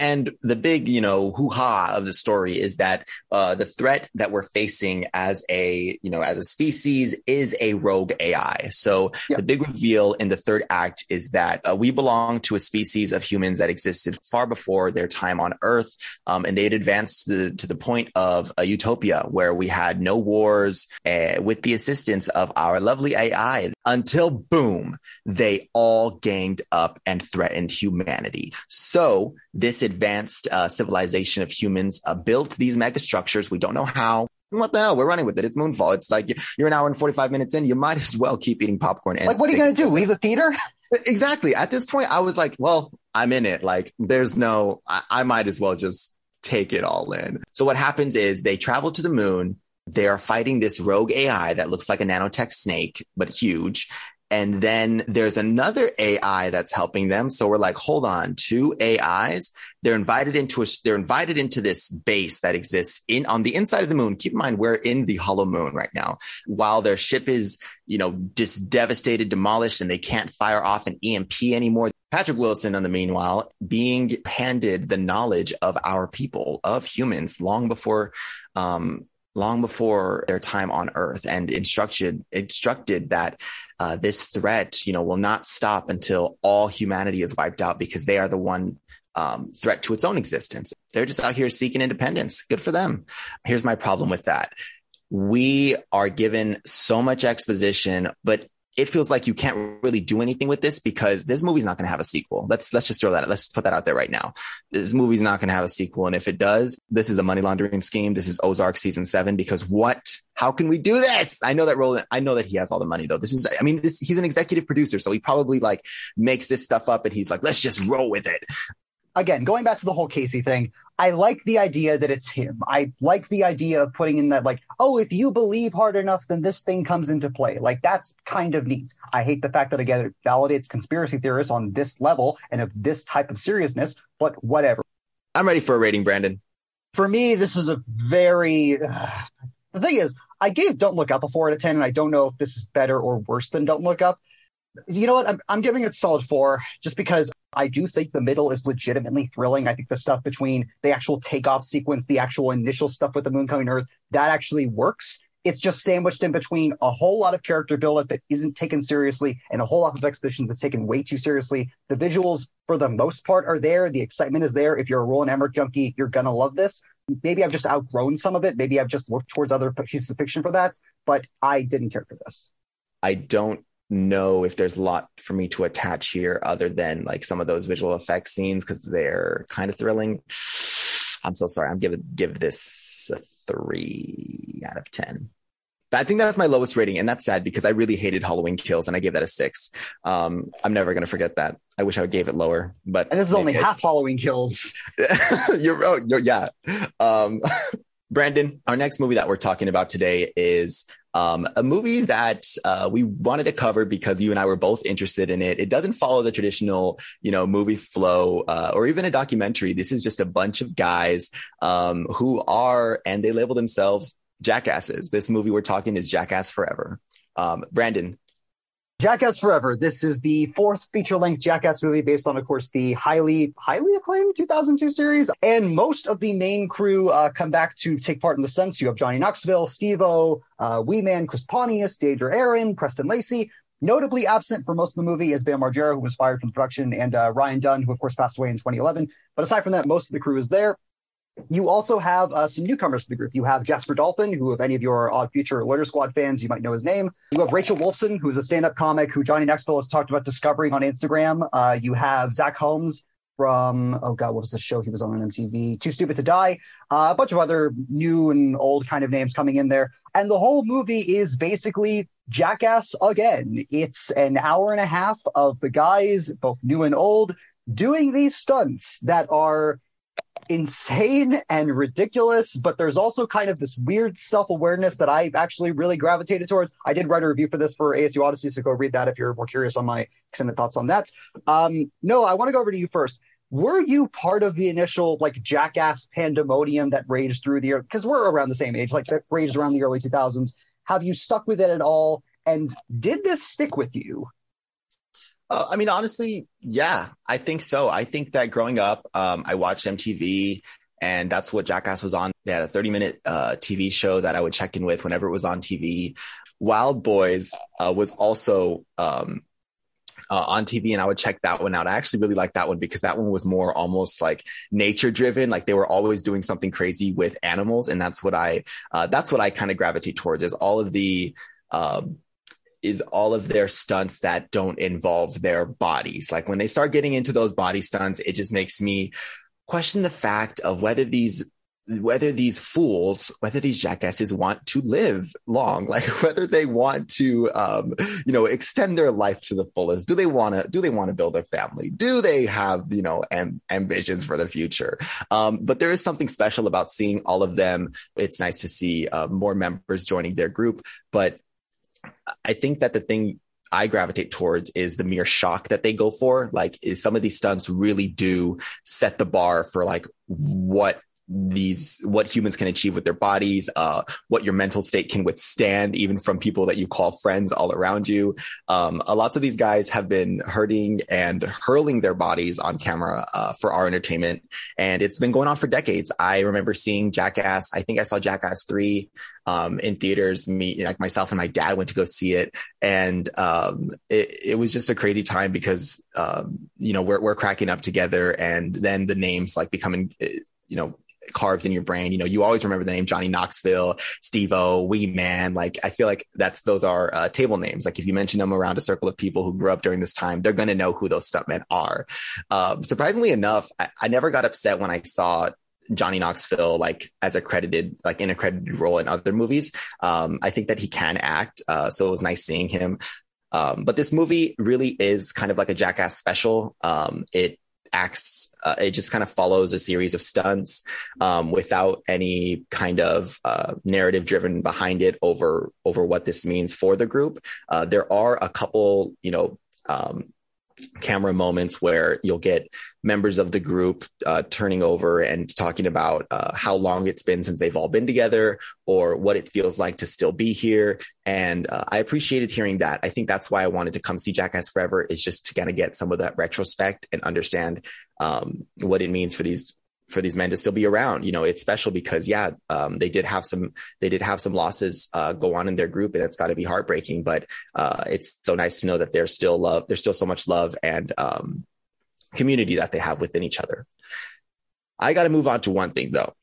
And the big, you know, hoo ha of the story is that uh, the threat that we're facing as a, you know, as a species is a rogue AI. So the big reveal in the third act is that uh, we belong to a species of humans that existed far before their time on Earth, um, and they had advanced to the, to the point of a utopia where we had no wars uh, with the assistance of our lovely AI. Until boom, they all ganged up and threatened humanity. So this advanced uh, civilization of humans uh, built these megastructures. We don't know how. What the hell? We're running with it. It's Moonfall. It's like you're an hour and 45 minutes in. You might as well keep eating popcorn. And like, what are you going to do? Leave the theater? Exactly. At this point, I was like, well, I'm in it. Like there's no, I, I might as well just take it all in. So what happens is they travel to the moon. They are fighting this rogue AI that looks like a nanotech snake, but huge. And then there's another AI that's helping them. So we're like, hold on, two AIs. They're invited into a, they're invited into this base that exists in on the inside of the moon. Keep in mind, we're in the hollow moon right now. While their ship is, you know, just devastated, demolished, and they can't fire off an EMP anymore. Patrick Wilson, in the meanwhile, being handed the knowledge of our people, of humans, long before um, long before their time on earth and instructed instructed that uh, this threat you know will not stop until all humanity is wiped out because they are the one um, threat to its own existence. They're just out here seeking independence. Good for them. Here's my problem with that. We are given so much exposition but it feels like you can't really do anything with this because this movie's not going to have a sequel. Let's let's just throw that. Out. Let's put that out there right now. This movie's not going to have a sequel, and if it does, this is a money laundering scheme. This is Ozark season seven. Because what? How can we do this? I know that Roland. I know that he has all the money though. This is. I mean, this, he's an executive producer, so he probably like makes this stuff up, and he's like, let's just roll with it again, going back to the whole Casey thing, I like the idea that it's him. I like the idea of putting in that, like, oh, if you believe hard enough, then this thing comes into play. Like, that's kind of neat. I hate the fact that, again, it validates conspiracy theorists on this level and of this type of seriousness, but whatever. I'm ready for a rating, Brandon. For me, this is a very. Uh, the thing is, I gave Don't Look Up a 4 out of 10, and I don't know if this is better or worse than Don't Look Up. You know what? I'm, I'm giving it solid four just because I do think the middle is legitimately thrilling. I think the stuff between the actual takeoff sequence, the actual initial stuff with the moon coming to Earth, that actually works. It's just sandwiched in between a whole lot of character buildup that isn't taken seriously and a whole lot of expositions that's taken way too seriously. The visuals, for the most part, are there. The excitement is there. If you're a Roland Emmerich junkie, you're going to love this. Maybe I've just outgrown some of it. Maybe I've just looked towards other pieces of fiction for that, but I didn't care for this. I don't know if there's a lot for me to attach here other than like some of those visual effects scenes because they're kind of thrilling. I'm so sorry. I'm giving give this a three out of ten. I think that's my lowest rating, and that's sad because I really hated Halloween Kills, and I gave that a six. Um, I'm never gonna forget that. I wish I gave it lower, but and this is only half Halloween Kills. you're, oh, you're yeah. Um, Brandon, our next movie that we're talking about today is um, a movie that uh, we wanted to cover because you and I were both interested in it. It doesn't follow the traditional, you know, movie flow uh, or even a documentary. This is just a bunch of guys um, who are, and they label themselves jackasses. This movie we're talking is Jackass Forever. Um, Brandon, Jackass Forever. This is the fourth feature length Jackass movie based on, of course, the highly, highly acclaimed 2002 series. And most of the main crew uh, come back to take part in the stunts. You have Johnny Knoxville, Steve O, uh, Wee Man, Chris Pontius, Danger Ehren, Preston Lacy. Notably absent for most of the movie is Bam Margera, who was fired from production, and uh, Ryan Dunn, who of course passed away in 2011. But aside from that, most of the crew is there. You also have uh, some newcomers to the group. You have Jasper Dolphin, who, if any of your Odd Future Loiter Squad fans, you might know his name. You have Rachel Wolfson, who is a stand-up comic who Johnny Knoxville has talked about discovering on Instagram. Uh, you have Zach Holmes from oh god, what was the show he was on on MTV? Too Stupid to Die. Uh, a bunch of other new and old kind of names coming in there, and the whole movie is basically Jackass again. It's an hour and a half of the guys, both new and old, doing these stunts that are insane and ridiculous, but there's also kind of this weird self awareness that I've actually really gravitated towards. I did write a review for this for ASU Odyssey, so go read that if you're more curious on my extended thoughts on that. Um, no, I want to go over to you first. Were you part of the initial like jackass pandemonium that raged through the because we're around the same age, like that raged around the early 2000s? Have you stuck with it at all? And did this stick with you? Uh, I mean, honestly, yeah, I think so. I think that growing up, um, I watched MTV and that's what Jackass was on. They had a 30 minute uh, TV show that I would check in with whenever it was on TV. Wildboyz uh, was also um, uh, on TV, and I would check that one out. I actually really liked that one because that one was more almost like nature driven. Like they were always doing something crazy with animals, and that's what I uh, that's what I kind of gravitate towards. Is all of the um, is all of their stunts that don't involve their bodies. Like when they start getting into those body stunts, it just makes me question the fact of whether these whether these fools, whether these jackasses want to live long, like whether they want to, um, you know, extend their life to the fullest. Do they want to? Do they want to build their family? Do they have, you know, am- ambitions for the future? Um, but there is something special about seeing all of them. It's nice to see uh, more members joining their group, but I think that the thing I gravitate towards is the mere shock that they go for. Like, is some of these stunts really do set the bar for like what these what humans can achieve with their bodies uh what your mental state can withstand even from people that you call friends all around you. Um uh, lots of these guys have been hurting and hurling their bodies on camera uh, for our entertainment. And it's been going on for decades. I remember seeing jackass. I think i saw jackass 3 um in theaters. Me like myself and my dad went to go see it. And um it, it was just a crazy time because um you know we're, we're cracking up together. And then the names like becoming you know carved in your brain. You know, you always remember the name Johnny Knoxville, Steve O, Wee Man. Like, I feel like that's those are uh, table names. Like, if you mention them around a circle of people who grew up during this time, they're going to know who those stuntmen are. Um, surprisingly enough, I, I never got upset when I saw Johnny Knoxville like as a credited like in a credited role in other movies. Um, I think that he can act, uh, so it was nice seeing him. Um, but this movie really is kind of like a Jackass special. Um, it acts uh, it just kind of follows a series of stunts um, without any kind of uh, narrative driven behind it over over what this means for the group. Uh, there are a couple you know um, camera moments where you'll get members of the group uh, turning over and talking about uh, how long it's been since they've all been together or what it feels like to still be here. And uh, I appreciated hearing that. I think that's why I wanted to come see Jackass Forever is just to kind of get some of that retrospect and understand um, what it means for these for these men to still be around. You know, it's special because yeah, um, they did have some they did have some losses uh, go on in their group, and it's got to be heartbreaking. But uh, it's so nice to know that there's still love. There's still so much love and um, community that they have within each other. I got to move on to one thing though.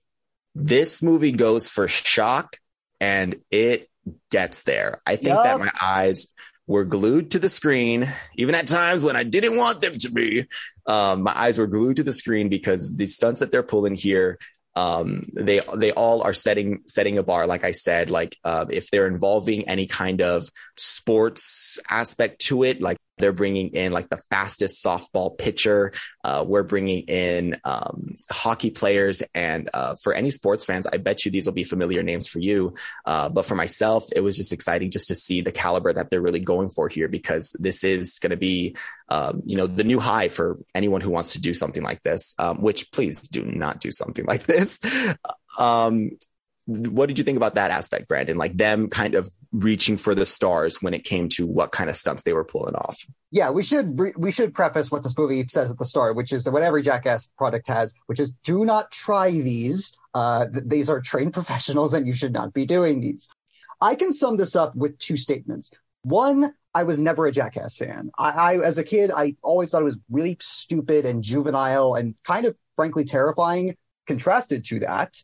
This movie goes for shock, and it gets there. I think yep. that my eyes were glued to the screen, even at times when I didn't want them to be. Um, my eyes were glued to the screen because the stunts that they're pulling here, um, they they all are setting setting a bar. Like I said, like uh, if they're involving any kind of sports aspect to it, like they're bringing in like the fastest softball pitcher. Uh, we're bringing in um, hockey players. And uh, for any sports fans, I bet you these will be familiar names for you. Uh, but for myself, it was just exciting just to see the caliber that they're really going for here because this is going to be, um, you know, the new high for anyone who wants to do something like this, um, which please do not do something like this. Um, what did you think about that aspect, Brandon? Like them kind of reaching for the stars when it came to what kind of stunts they were pulling off. Yeah, we should we should preface what this movie says at the start, which is that what every Jackass product has, which is do not try these. Uh, th- these are trained professionals, and you should not be doing these. I can sum this up with two statements. One, I was never a Jackass fan. I, I, as a kid, I always thought it was really stupid and juvenile and kind of frankly terrifying. Contrasted to that,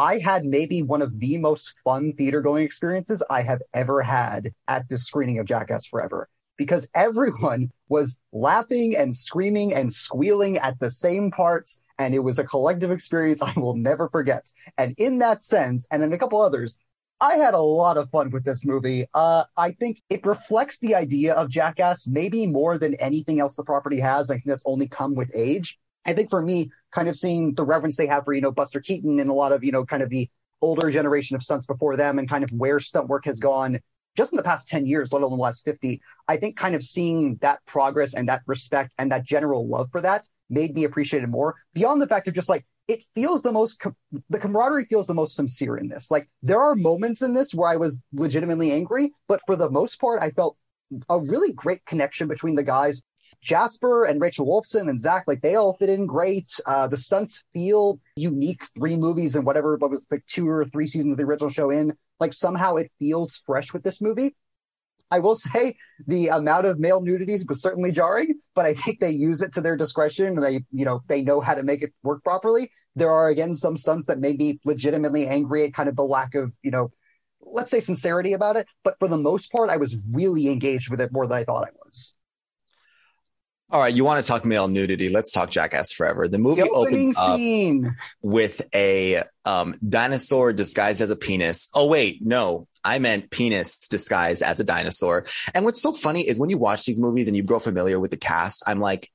I had maybe one of the most fun theater going experiences I have ever had at this screening of Jackass Forever because everyone was laughing and screaming and squealing at the same parts. And it was a collective experience I will never forget. And in that sense, and in a couple others, I had a lot of fun with this movie. Uh, I think it reflects the idea of Jackass maybe more than anything else the property has. I think that's only come with age. I think for me, kind of seeing the reverence they have for, you know, Buster Keaton and a lot of, you know, kind of the older generation of stunts before them and kind of where stunt work has gone just in the past 10 years, let alone the last 50, I think kind of seeing that progress and that respect and that general love for that made me appreciate it more beyond the fact of just like, it feels the most, com- the camaraderie feels the most sincere in this. Like, there are moments in this where I was legitimately angry, but for the most part, I felt a really great connection between the guys Jasper and Rachel Wolfson and Zach, like they all fit in great. Uh, the stunts feel unique. Three movies and whatever, but was like two or three seasons of the original show in. Like somehow it feels fresh with this movie. I will say the amount of male nudities was certainly jarring, but I think they use it to their discretion and they, you know, they know how to make it work properly. There are again some stunts that made me legitimately angry at kind of the lack of, you know, let's say sincerity about it. But for the most part, I was really engaged with it more than I thought I was. All right, you want to talk male nudity? Let's talk Jackass Forever. The movie The opens up with a um, dinosaur disguised as a penis. Oh wait, no, I meant penis disguised as a dinosaur. And what's so funny is when you watch these movies and you grow familiar with the cast, I'm like,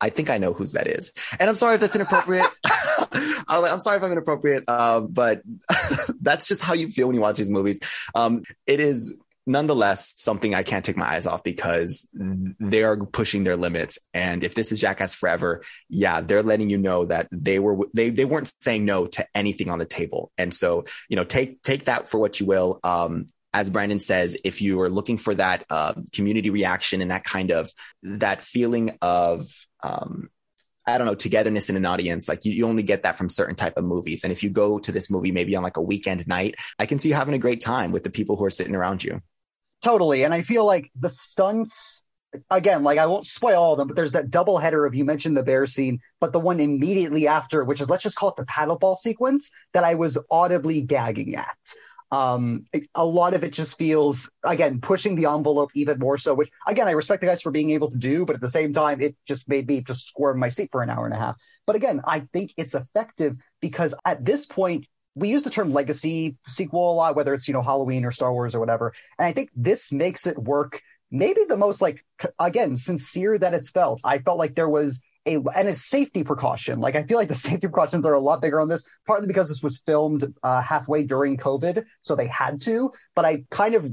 I think I know whose that is. And I'm sorry if that's inappropriate. I'm I'm sorry if I'm inappropriate, uh, but that's just how you feel when you watch these movies. Um, it is nonetheless something I can't take my eyes off because they are pushing their limits. And if this is Jackass Forever, yeah, they're letting you know that they were they they weren't saying no to anything on the table. And so, you know, take take that for what you will. Um, as Brandon says, if you are looking for that uh, community reaction and that kind of that feeling of um, I don't know, togetherness in an audience. Like you, you only get that from certain type of movies. And if you go to this movie maybe on like a weekend night, I can see you having a great time with the people who are sitting around you. Totally. And I feel like the stunts, again, like I won't spoil all of them, but there's that double header of you mentioned the bear scene, but the one immediately after, which is let's just call it the paddleball sequence that I was audibly gagging at. Um, a lot of it just feels, again, pushing the envelope even more so, which again, I respect the guys for being able to do, but at the same time, it just made me just squirm my seat for an hour and a half. But again, I think it's effective because at this point, we use the term legacy sequel a lot, whether it's, you know, Halloween or Star Wars or whatever. And I think this makes it work maybe the most like, again, sincere that it's felt. I felt like there was a, and a safety precaution. Like I feel like the safety precautions are a lot bigger on this, partly because this was filmed uh, halfway during COVID, so they had to. But I kind of,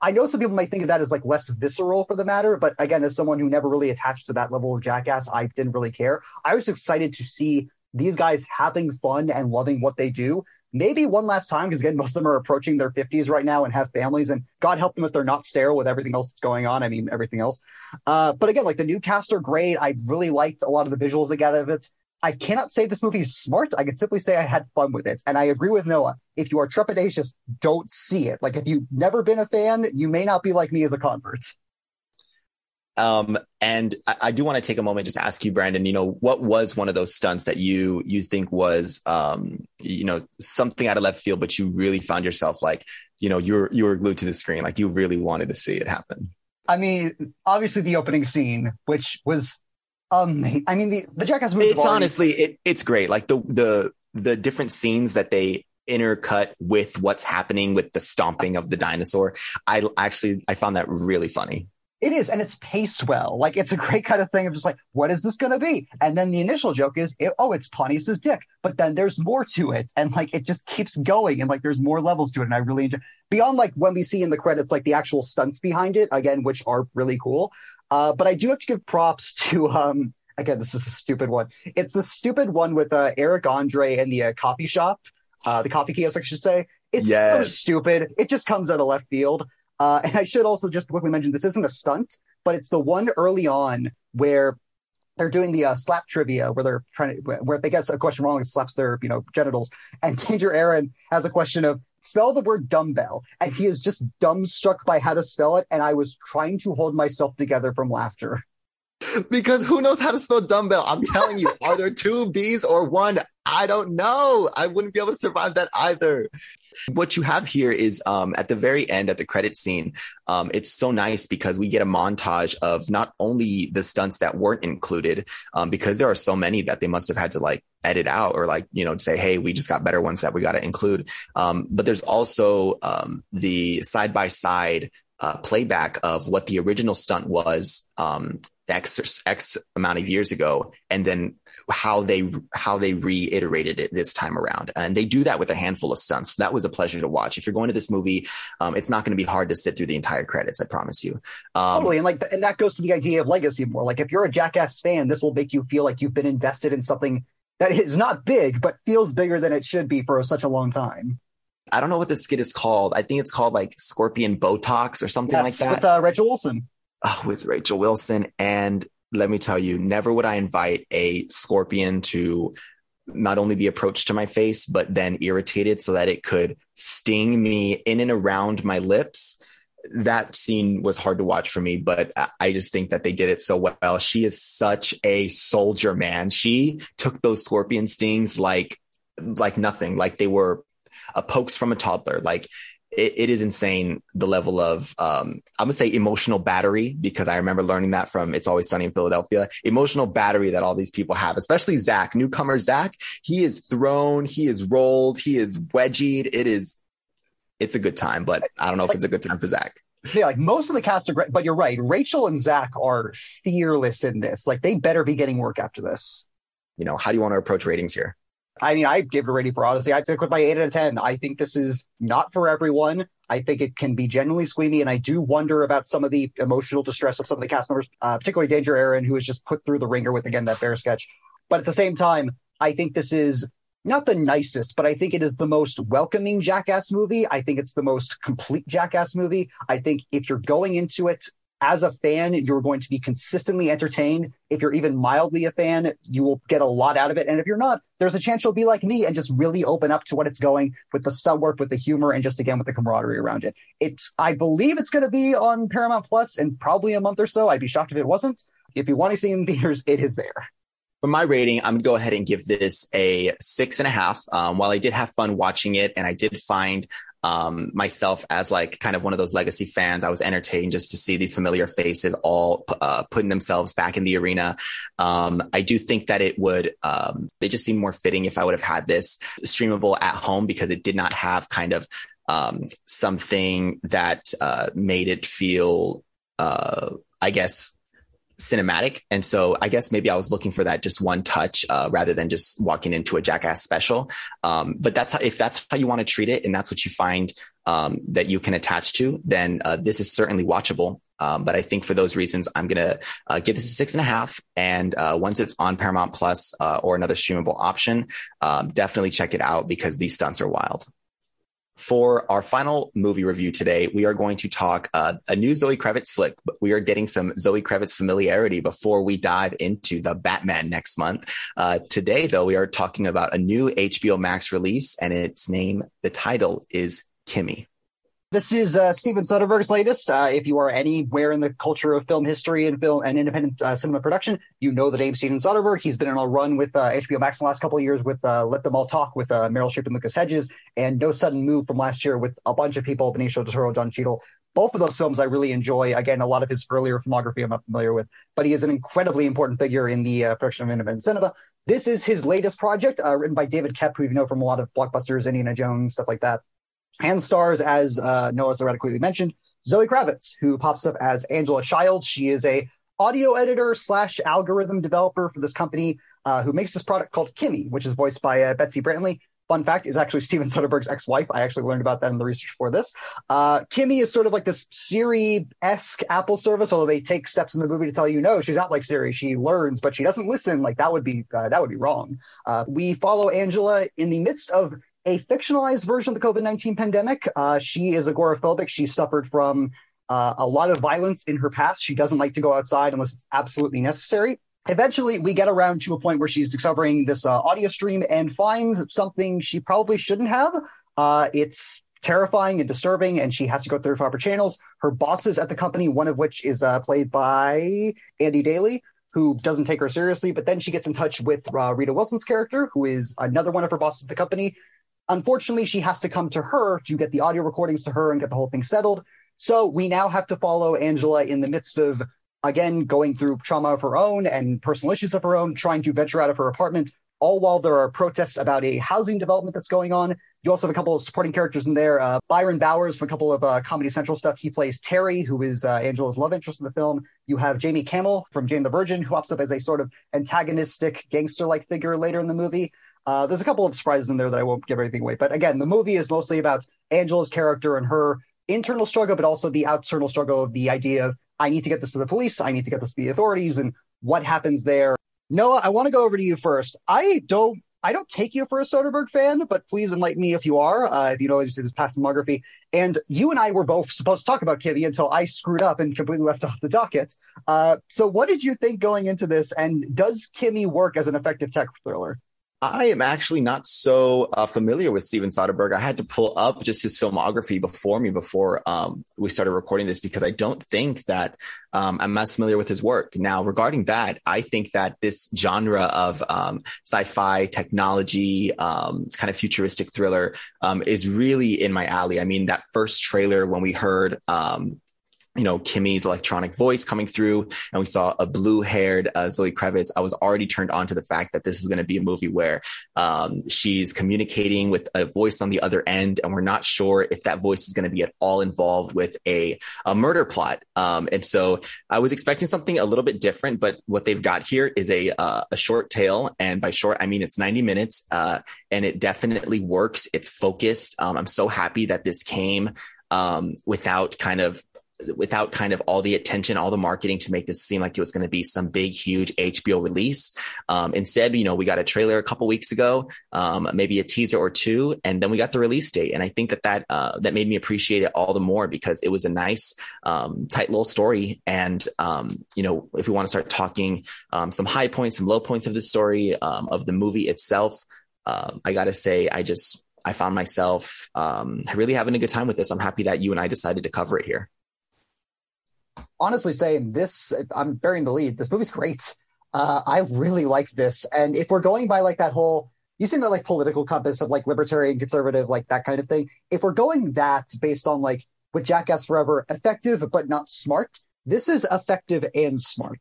I know some people might think of that as like less visceral for the matter, but again, as someone who never really attached to that level of jackass, I didn't really care. I was excited to see these guys having fun and loving what they do maybe one last time because again most of them are approaching their 50s right now and have families and god help them if they're not sterile with everything else that's going on i mean everything else. Uh, but again like the new cast are great. I really liked a lot of the visuals they got out of it. I cannot say this movie is smart. I can simply say i had fun with it and i agree with noah. If you are trepidatious don't see it. Like if you've never been a fan you may not be like me as a convert um, and I, I do want to take a moment just ask you, Brandon, you know, what was one of those stunts that you, you think was, um, you know, something out of left field, but you really found yourself like, you know, you're, you were glued to the screen. Like you really wanted to see it happen. I mean, obviously the opening scene, which was, um, I mean, the, the Jackass movie. It's already- honestly, it, it's great. Like the, the, the different scenes that they intercut with what's happening with the stomping of the dinosaur. I actually, I found that really funny. It is, and it's paced well. Like it's a great kind of thing of just like, what is this going to be? And then the initial joke is, it, oh, it's Pontius's dick, but then there's more to it, and like it just keeps going, and like there's more levels to it, and I really enjoy. Beyond like when we see in the credits like the actual stunts behind it, again, which are really cool. Uh, but I do have to give props to um. Again, this is a stupid one. It's the stupid one with uh, Eric Andre and the uh, coffee shop, uh, the coffee kiosk, I should say. It's yes. so stupid. It just comes out of left field. Uh, and I should also just quickly mention this isn't a stunt, but it's the one early on where they're doing the uh, slap trivia where they're trying to where if they get a question wrong, it slaps their you know genitals. And Danger Ehren has a question of spell the word dumbbell, and he is just dumbstruck by how to spell it. And I was trying to hold myself together from laughter. Because who knows how to spell dumbbell? I'm telling you, are there two B's or one? I don't know. I wouldn't be able to survive that either. What you have here is um, at the very end, at the credit scene, um, it's so nice because we get a montage of not only the stunts that weren't included, um, because there are so many that they must have had to like edit out or like, you know, say, hey, we just got better ones that we got to include. Um, but there's also um, the side by side uh, playback of what the original stunt was um, X X amount of years ago, and then how they how they reiterated it this time around. And they do that with a handful of stunts. So that was a pleasure to watch. If you're going to this movie, um, it's not going to be hard to sit through the entire credits. I promise you. Um, totally, and like, and that goes to the idea of legacy more. Like, if you're a Jackass fan, this will make you feel like you've been invested in something that is not big, but feels bigger than it should be for such a long time. I don't know what this skit is called. I think it's called like Scorpion Botox or something yes, like that. With uh, Rachel Wilson oh, with Rachel Wilson. And let me tell you, never would I invite a scorpion to not only be approached to my face, but then irritated so that it could sting me in and around my lips. That scene was hard to watch for me, but I just think that they did it so well. She is such a soldier, man. She took those scorpion stings like, like nothing, like they were a pokes from a toddler. Like it, it is insane the level of um, I'm gonna say emotional battery because I remember learning that from It's Always Sunny in Philadelphia. Emotional battery that all these people have, especially Zach, newcomer Zach. He is thrown, he is rolled, he is wedgied. It is, it's a good time, but I don't know if it's a good time for Zach. Yeah, like most of the cast are great, but you're right. Rachel and Zach are fearless in this. Like they better be getting work after this. You know, how do you want to approach ratings here? I mean, I give it a rating for Odyssey. I took with my eight out of ten. I think this is not for everyone. I think it can be genuinely squeamy, and I do wonder about some of the emotional distress of some of the cast members, uh, particularly Danger Ehren, who was just put through the ringer with again that bear sketch. But at the same time, I think this is not the nicest, but I think it is the most welcoming Jackass movie. I think it's the most complete Jackass movie. I think if you're going into it as a fan, you're going to be consistently entertained. If you're even mildly a fan, you will get a lot out of it. And if you're not, there's a chance you'll be like me and just really open up to what it's going with the stunt work, with the humor, and just again with the camaraderie around it. It's, I believe it's going to be on Paramount Plus in probably a month or so. I'd be shocked if it wasn't. If you want to see it in theaters, it is there for my rating, I'm gonna go ahead and give this a six and a half. Um, while I did have fun watching it, and I did find um, myself as like kind of one of those legacy fans, I was entertained just to see these familiar faces all uh, putting themselves back in the arena. Um, I do think that it would um, it just seemed more fitting if I would have had this streamable at home because it did not have kind of um, something that uh, made it feel, uh, I guess, cinematic. And so I guess maybe I was looking for that just one touch uh, rather than just walking into a Jackass special. Um, but that's how, if that's how you want to treat it and that's what you find um, that you can attach to, then uh, this is certainly watchable. Um, but I think for those reasons, I'm going to uh, give this a six and a half. And uh, once it's on Paramount Plus uh, or another streamable option, um, definitely check it out because these stunts are wild. For our final movie review today, we are going to talk uh, a new Zoe Kravitz flick, we are getting some Zoe Kravitz familiarity before we dive into the Batman next month. Uh, today, though, we are talking about a new HBO Max release, and its name, the title is Kimi. This is uh, Steven Soderbergh's latest. Uh, if you are anywhere in the culture of film history and film and independent uh, cinema production, you know the name Steven Soderbergh. He's been in a run with HBO uh, Max in the last couple of years with uh, Let Them All Talk with uh, Meryl Streep and Lucas Hedges, and No Sudden Move from last year with a bunch of people, Benicio del Toro, Don Cheadle. Both of those films I really enjoy. Again, a lot of his earlier filmography I'm not familiar with, but he is an incredibly important figure in the production of independent cinema. This is his latest project, written by David Koepp, who you know from a lot of blockbusters, Indiana Jones, stuff like that and stars, as uh, Noah so radically mentioned, Zoe Kravitz, who pops up as Angela Child. She is a audio editor slash algorithm developer for this company uh, who makes this product called Kimi, which is voiced by uh, Betsy Brantley. Fun fact is actually Steven Soderbergh's ex-wife. I actually learned about that in the research for this. Uh, Kimi is sort of like this Siri-esque Apple service, although they take steps in the movie to tell you no, she's not like Siri. She learns, but she doesn't listen. Like that would be uh, that would be wrong. Uh, we follow Angela in the midst of a fictionalized version of the COVID 19 pandemic. Uh, she is agoraphobic. She suffered from uh, a lot of violence in her past. She doesn't like to go outside unless it's absolutely necessary. Eventually, we get around to a point where she's discovering this uh, audio stream and finds something she probably shouldn't have. Uh, it's terrifying and disturbing, and she has to go through proper channels. Her bosses at the company, one of which is uh, played by Andy Daly, who doesn't take her seriously. But then she gets in touch with uh, Rita Wilson's character, who is another one of her bosses at the company, Unfortunately, she has to come to her to get the audio recordings to her and get the whole thing settled. So we now have to follow Angela in the midst of, again, going through trauma of her own and personal issues of her own, trying to venture out of her apartment, all while there are protests about a housing development that's going on. You also have a couple of supporting characters in there. Uh, Byron Bowers from a couple of uh, Comedy Central stuff. He plays Terry, who is uh, Angela's love interest in the film. You have Jamie Camil from Jane the Virgin, who pops up as a sort of antagonistic gangster-like figure later in the movie. Uh, there's a couple of surprises in there that I won't give anything away. But again, the movie is mostly about Angela's character and her internal struggle, but also the external struggle of the idea of I need to get this to the police, I need to get this to the authorities, and what happens there. Noah, I want to go over to you first. I don't I don't take you for a Soderbergh fan, but please enlighten me if you are, uh, if you know his, his past filmography. And you and I were both supposed to talk about Kimi until I screwed up and completely left off the docket. Uh, so what did you think going into this? And does Kimi work as an effective tech thriller? I am actually not so uh, familiar with Steven Soderbergh. I had to pull up just his filmography before me before um, we started recording this because I don't think that um, I'm as familiar with his work. Now, regarding that, I think that this genre of um, sci-fi technology, um, kind of futuristic thriller, um, is really in my alley. I mean, that first trailer when we heard um, you know, Kimi's electronic voice coming through and we saw a blue haired uh, Zoe Kravitz, I was already turned on to the fact that this is going to be a movie where um, she's communicating with a voice on the other end. And we're not sure if that voice is going to be at all involved with a, a murder plot. Um, and so I was expecting something a little bit different, but what they've got here is a, uh, a short tale. And by short, I mean, it's 90 minutes uh, and it definitely works. It's focused. Um, I'm so happy that this came um, without kind of without kind of all the attention, all the marketing to make this seem like it was going to be some big, huge HBO release. Um, instead, you know, we got a trailer a couple weeks ago, um, maybe a teaser or two, and then we got the release date. And I think that that uh, that made me appreciate it all the more because it was a nice, um, tight little story. And um, you know, if we want to start talking um, some high points, some low points of the story um, of the movie itself, I got to say, I just I found myself um, really having a good time with this. I'm happy that you and I decided to cover it here honestly say this, I'm bearing the lead. This movie's great. Uh, I really like this. And if we're going by like that whole, you seen that like political compass of like libertarian, conservative, like that kind of thing. If we're going that based on like with Jackass Forever, effective but not smart, this is effective and smart.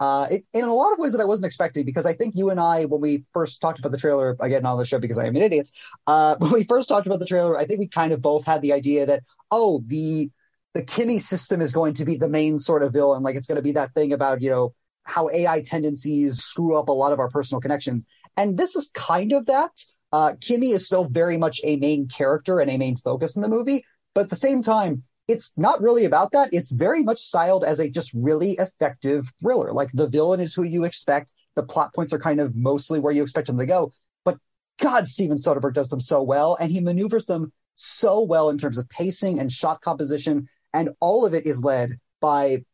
Uh, it, in a lot of ways that I wasn't expecting, because I think you and I, when we first talked about the trailer, again on the show because I am an idiot, uh, when we first talked about the trailer, I think we kind of both had the idea that, oh, the the Kimi system is going to be the main sort of villain. Like it's going to be that thing about, you know, how AI tendencies screw up a lot of our personal connections. And this is kind of that. Uh, Kimi is still very much a main character and a main focus in the movie. But at the same time, it's not really about that. It's very much styled as a just really effective thriller. Like the villain is who you expect. The plot points are kind of mostly where you expect them to go. But God, Steven Soderbergh does them so well, and he maneuvers them so well in terms of pacing and shot composition and all of it is led by,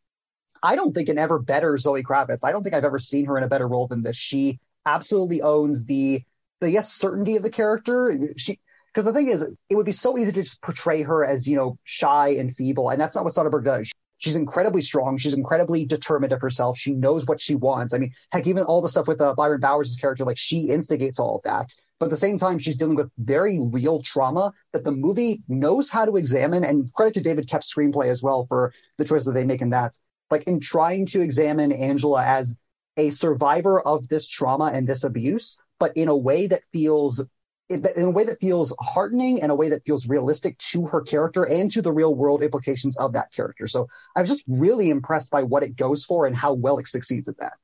I don't think, an ever better Zoe Kravitz. I don't think I've ever seen her in a better role than this. She absolutely owns the, the yes, certainty of the character. She, because the thing is, it would be so easy to just portray her as, you know, shy and feeble. And that's not what Soderbergh does. She's incredibly strong. She's incredibly determined of herself. She knows what she wants. I mean, heck, even all the stuff with uh, Byron Bowers' character, like she instigates all of that. But at the same time, she's dealing with very real trauma that the movie knows how to examine. And credit to David Koepp's screenplay as well for the choice that they make in that. Like in trying to examine Angela as a survivor of this trauma and this abuse, but in a way that feels in a way that feels heartening and a way that feels realistic to her character and to the real world implications of that character. So I was just really impressed by what it goes for and how well it succeeds at that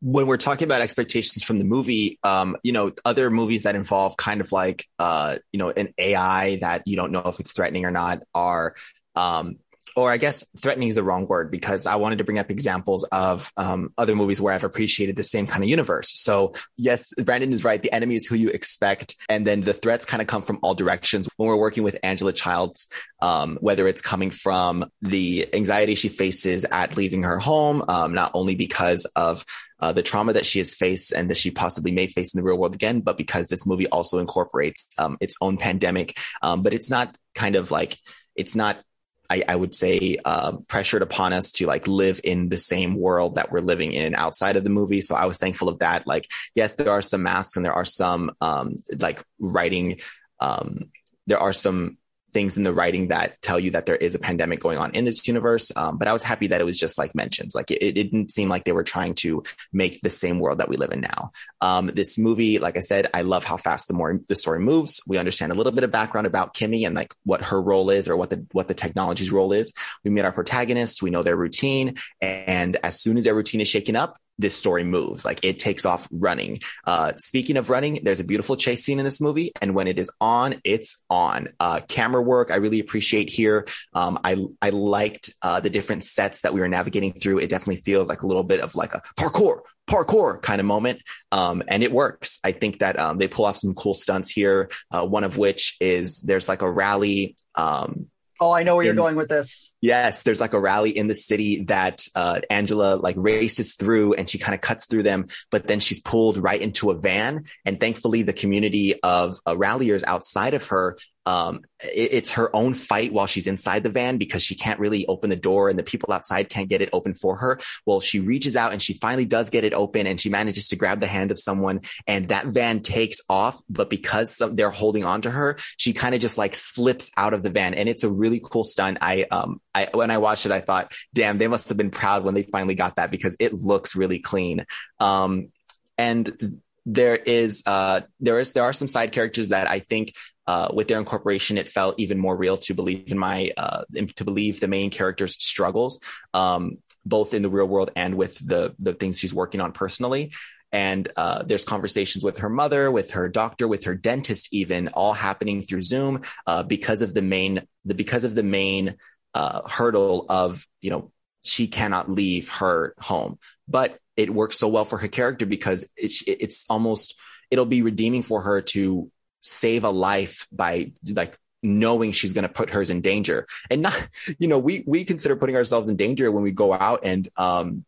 when we're talking about expectations from the movie, um, you know, other movies that involve kind of like, uh, you know, an AI that you don't know if it's threatening or not are, um, or I guess threatening is the wrong word because I wanted to bring up examples of um, other movies where I've appreciated the same kind of universe. So yes, Brandon is right. The enemy is who you expect. And then the threats kind of come from all directions when we're working with Angela Childs, um, whether it's coming from the anxiety she faces at leaving her home, um, not only because of uh, the trauma that she has faced and that she possibly may face in the real world again, but because this movie also incorporates um, its own pandemic. Um, but it's not kind of like, it's not I, I would say uh, pressured upon us to like live in the same world that we're living in outside of the movie. So I was thankful of that. Like, yes, there are some masks and there are some um, like writing. Um, there are some things in the writing that tell you that there is a pandemic going on in this universe. Um, but I was happy that it was just like mentions. Like it, it, didn't seem like they were trying to make the same world that we live in now. Um, this movie, like I said, I love how fast the more the story moves. We understand a little bit of background about Kimi and like what her role is or what the what the technology's role is. We meet our protagonists. We know their routine, and as soon as their routine is shaken up, this story moves. Like it takes off running. Uh, speaking of running, there's a beautiful chase scene in this movie, and when it is on, it's on. Uh, camera work, I really appreciate here. Um, I I liked uh, the different sets that we were navigating through. It definitely feels like a little bit of like a parkour, parkour kind of moment, um, and it works. I think that um, they pull off some cool stunts here. Uh, one of which is there's like a rally. Um, Oh, I know where you're going with this. Yes, there's like a rally in the city that uh, Angela like races through and she kind of cuts through them, but then she's pulled right into a van. And thankfully, the community of uh, ralliers outside of her um, it, it's her own fight while she's inside the van because she can't really open the door and the people outside can't get it open for her. Well, she reaches out and she finally does get it open and she manages to grab the hand of someone and that van takes off. But because some, they're holding on to her, she kind of just like slips out of the van. And it's a really cool stunt. I, um, I, when I watched it, I thought, damn, they must have been proud when they finally got that because it looks really clean. Um, and there is uh there is there are some side characters that I think uh, with their incorporation, it felt even more real to believe in my uh, to believe the main character's struggles, um, both in the real world and with the the things she's working on personally. And uh, there's conversations with her mother, with her doctor, with her dentist, even all happening through Zoom uh, because of the main the because of the main uh, hurdle of you know she cannot leave her home, but it works so well for her character because it's it's almost it'll be redeeming for her to save a life by like knowing she's going to put hers in danger. And not you know we we consider putting ourselves in danger when we go out and um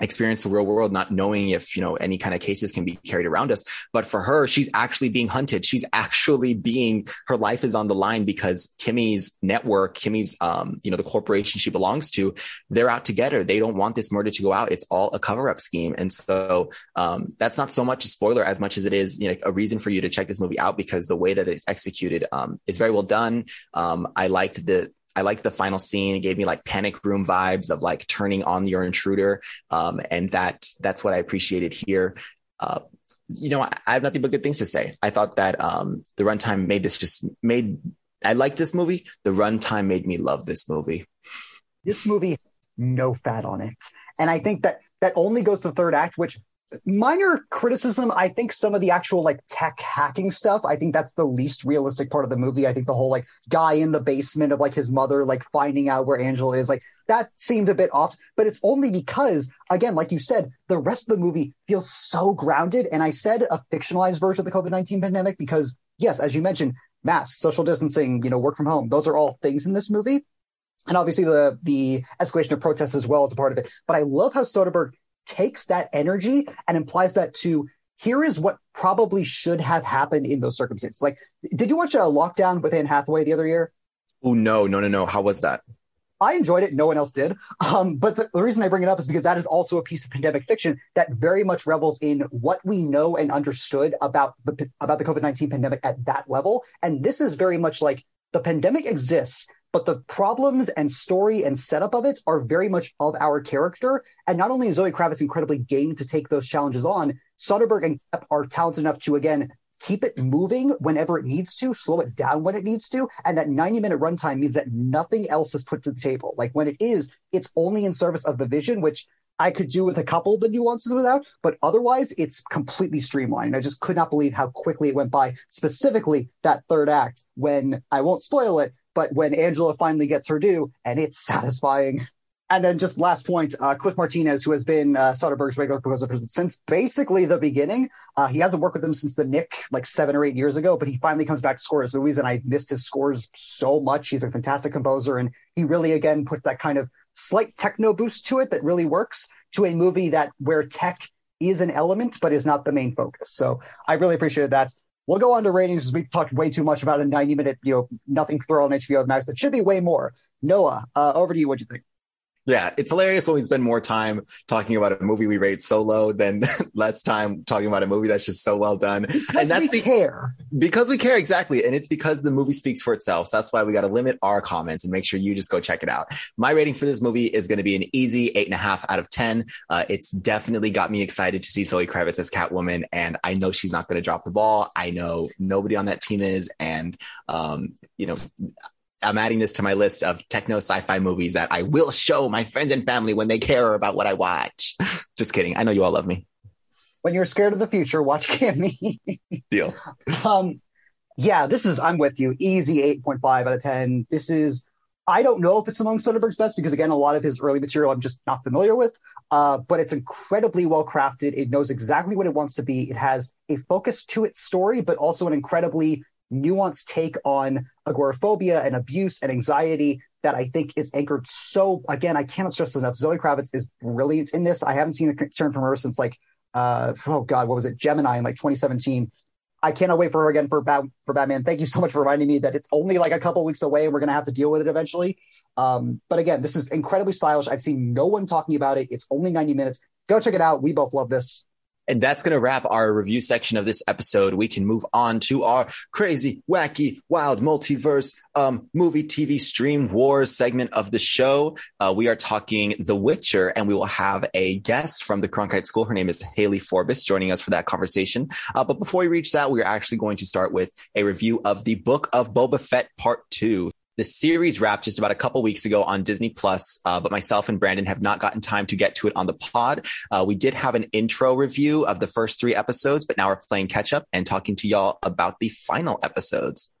experience the real world, not knowing if, you know, any kind of cases can be carried around us. But for her, she's actually being hunted. She's actually being, her life is on the line because Kimi's network, Kimi's, um, you know, the corporation she belongs to, they're out to get her. They don't want this murder to go out. It's all a cover up scheme. And so, um, that's not so much a spoiler as much as it is, you know, a reason for you to check this movie out because the way that it's executed, um, is very well done. Um, I liked the, I liked the final scene. It gave me like panic room vibes of like turning on your intruder. Um, and that, that's what I appreciated here. Uh, you know, I, I, have nothing but good things to say. I thought that, um, the runtime made this just made, I like this movie. The runtime made me love this movie. This movie, no fat on it. And I think that that only goes to the third act, which minor criticism. I think some of the actual like tech hacking stuff, I think that's the least realistic part of the movie. I think the whole like guy in the basement of like his mother, like finding out where Angela is, like that seemed a bit off, but it's only because, again, like you said, the rest of the movie feels so grounded. And I said a fictionalized version of the COVID 19 pandemic because, yes, as you mentioned, masks, social distancing, you know, work from home, those are all things in this movie. And obviously the the escalation of protests as well as a part of it. But I love how Soderbergh takes that energy and implies that to here is what probably should have happened in those circumstances. Like, did you watch a lockdown with Anne Hathaway the other year? Oh no, no, no, no. How was that? I enjoyed it. No one else did. Um, but the, the, reason I bring it up is because that is also a piece of pandemic fiction that very much revels in what we know and understood about the about the COVID nineteen pandemic at that level. And this is very much like the pandemic exists but the problems and story and setup of it are very much of our character. And not only is Zoe Kravitz incredibly game to take those challenges on, Soderbergh and Koepp are talented enough to again keep it moving whenever it needs to, slow it down when it needs to, and that 90 minute runtime means that nothing else is put to the table. Like when it is, it's only in service of the vision, which I could do with a couple of the nuances without, but otherwise it's completely streamlined. I just could not believe how quickly it went by, specifically that third act when I won't spoil it, but when Angela finally gets her due, and it's satisfying. And then just last point, uh, Cliff Martinez, who has been uh, Soderbergh's regular composer since basically the beginning. Uh, he hasn't worked with him since the Knick, like seven or eight years ago, but he finally comes back to score his movies, and I missed his scores so much. He's a fantastic composer, and he really again puts that kind of slight techno boost to it that really works to a movie that where tech is an element but is not the main focus. So I really appreciated that. We'll go on to ratings. As We've talked way too much about a 90 minute, you know, nothing throw on HBO Max. That should be way more. Noah, uh, over to you. What do you think? Yeah, it's hilarious when we spend more time talking about a movie we rate so low than less time talking about a movie that's just so well done. Because and that's we the care. Because we care exactly. And it's because the movie speaks for itself. So that's why we got to limit our comments and make sure you just go check it out. My rating for this movie is going to be an easy eight and a half out of 10. Uh, it's definitely got me excited to see Zoe Kravitz as Catwoman. And I know she's not going to drop the ball. I know nobody on that team is. And, um, you know, I'm adding this to my list of techno sci-fi movies that I will show my friends and family when they care about what I watch. Just kidding. I know you all love me. When you're scared of the future, watch Kimi. Deal. Um, yeah, this is I'm with you. Easy 8.5 out of 10. This is I don't know if it's among Soderbergh's best because again, a lot of his early material I'm just not familiar with. Uh, but it's incredibly well crafted. It knows exactly what it wants to be. It has a focus to its story, but also an incredibly nuanced take on agoraphobia and abuse and anxiety that I think is anchored so again, I cannot stress enough. Zoe Kravitz is brilliant in this. I haven't seen a concern from her since like uh oh god, what was it, Gemini in like 2017. I cannot wait for her again for Bat- for Batman. Thank you so much for reminding me that it's only like a couple weeks away and we're gonna have to deal with it eventually. Um, but again, this is incredibly stylish. I've seen no one talking about it. It's only 90 minutes. Go check it out. We both love this. And that's going to wrap our review section of this episode. We can move on to our crazy, wacky, wild multiverse um, movie, TV stream wars segment of the show. Uh, we are talking The Witcher, and we will have a guest from the Cronkite School. Her name is Haley Forbes joining us for that conversation. Uh, but before we reach that, we are actually going to start with a review of the Book of Boba Fett Part 2. The series wrapped just about a couple weeks ago on Disney Plus, uh, but myself and Brandon have not gotten time to get to it on the pod. Uh, we did have an intro review of the first three episodes, but now we're playing catch up and talking to y'all about the final episodes.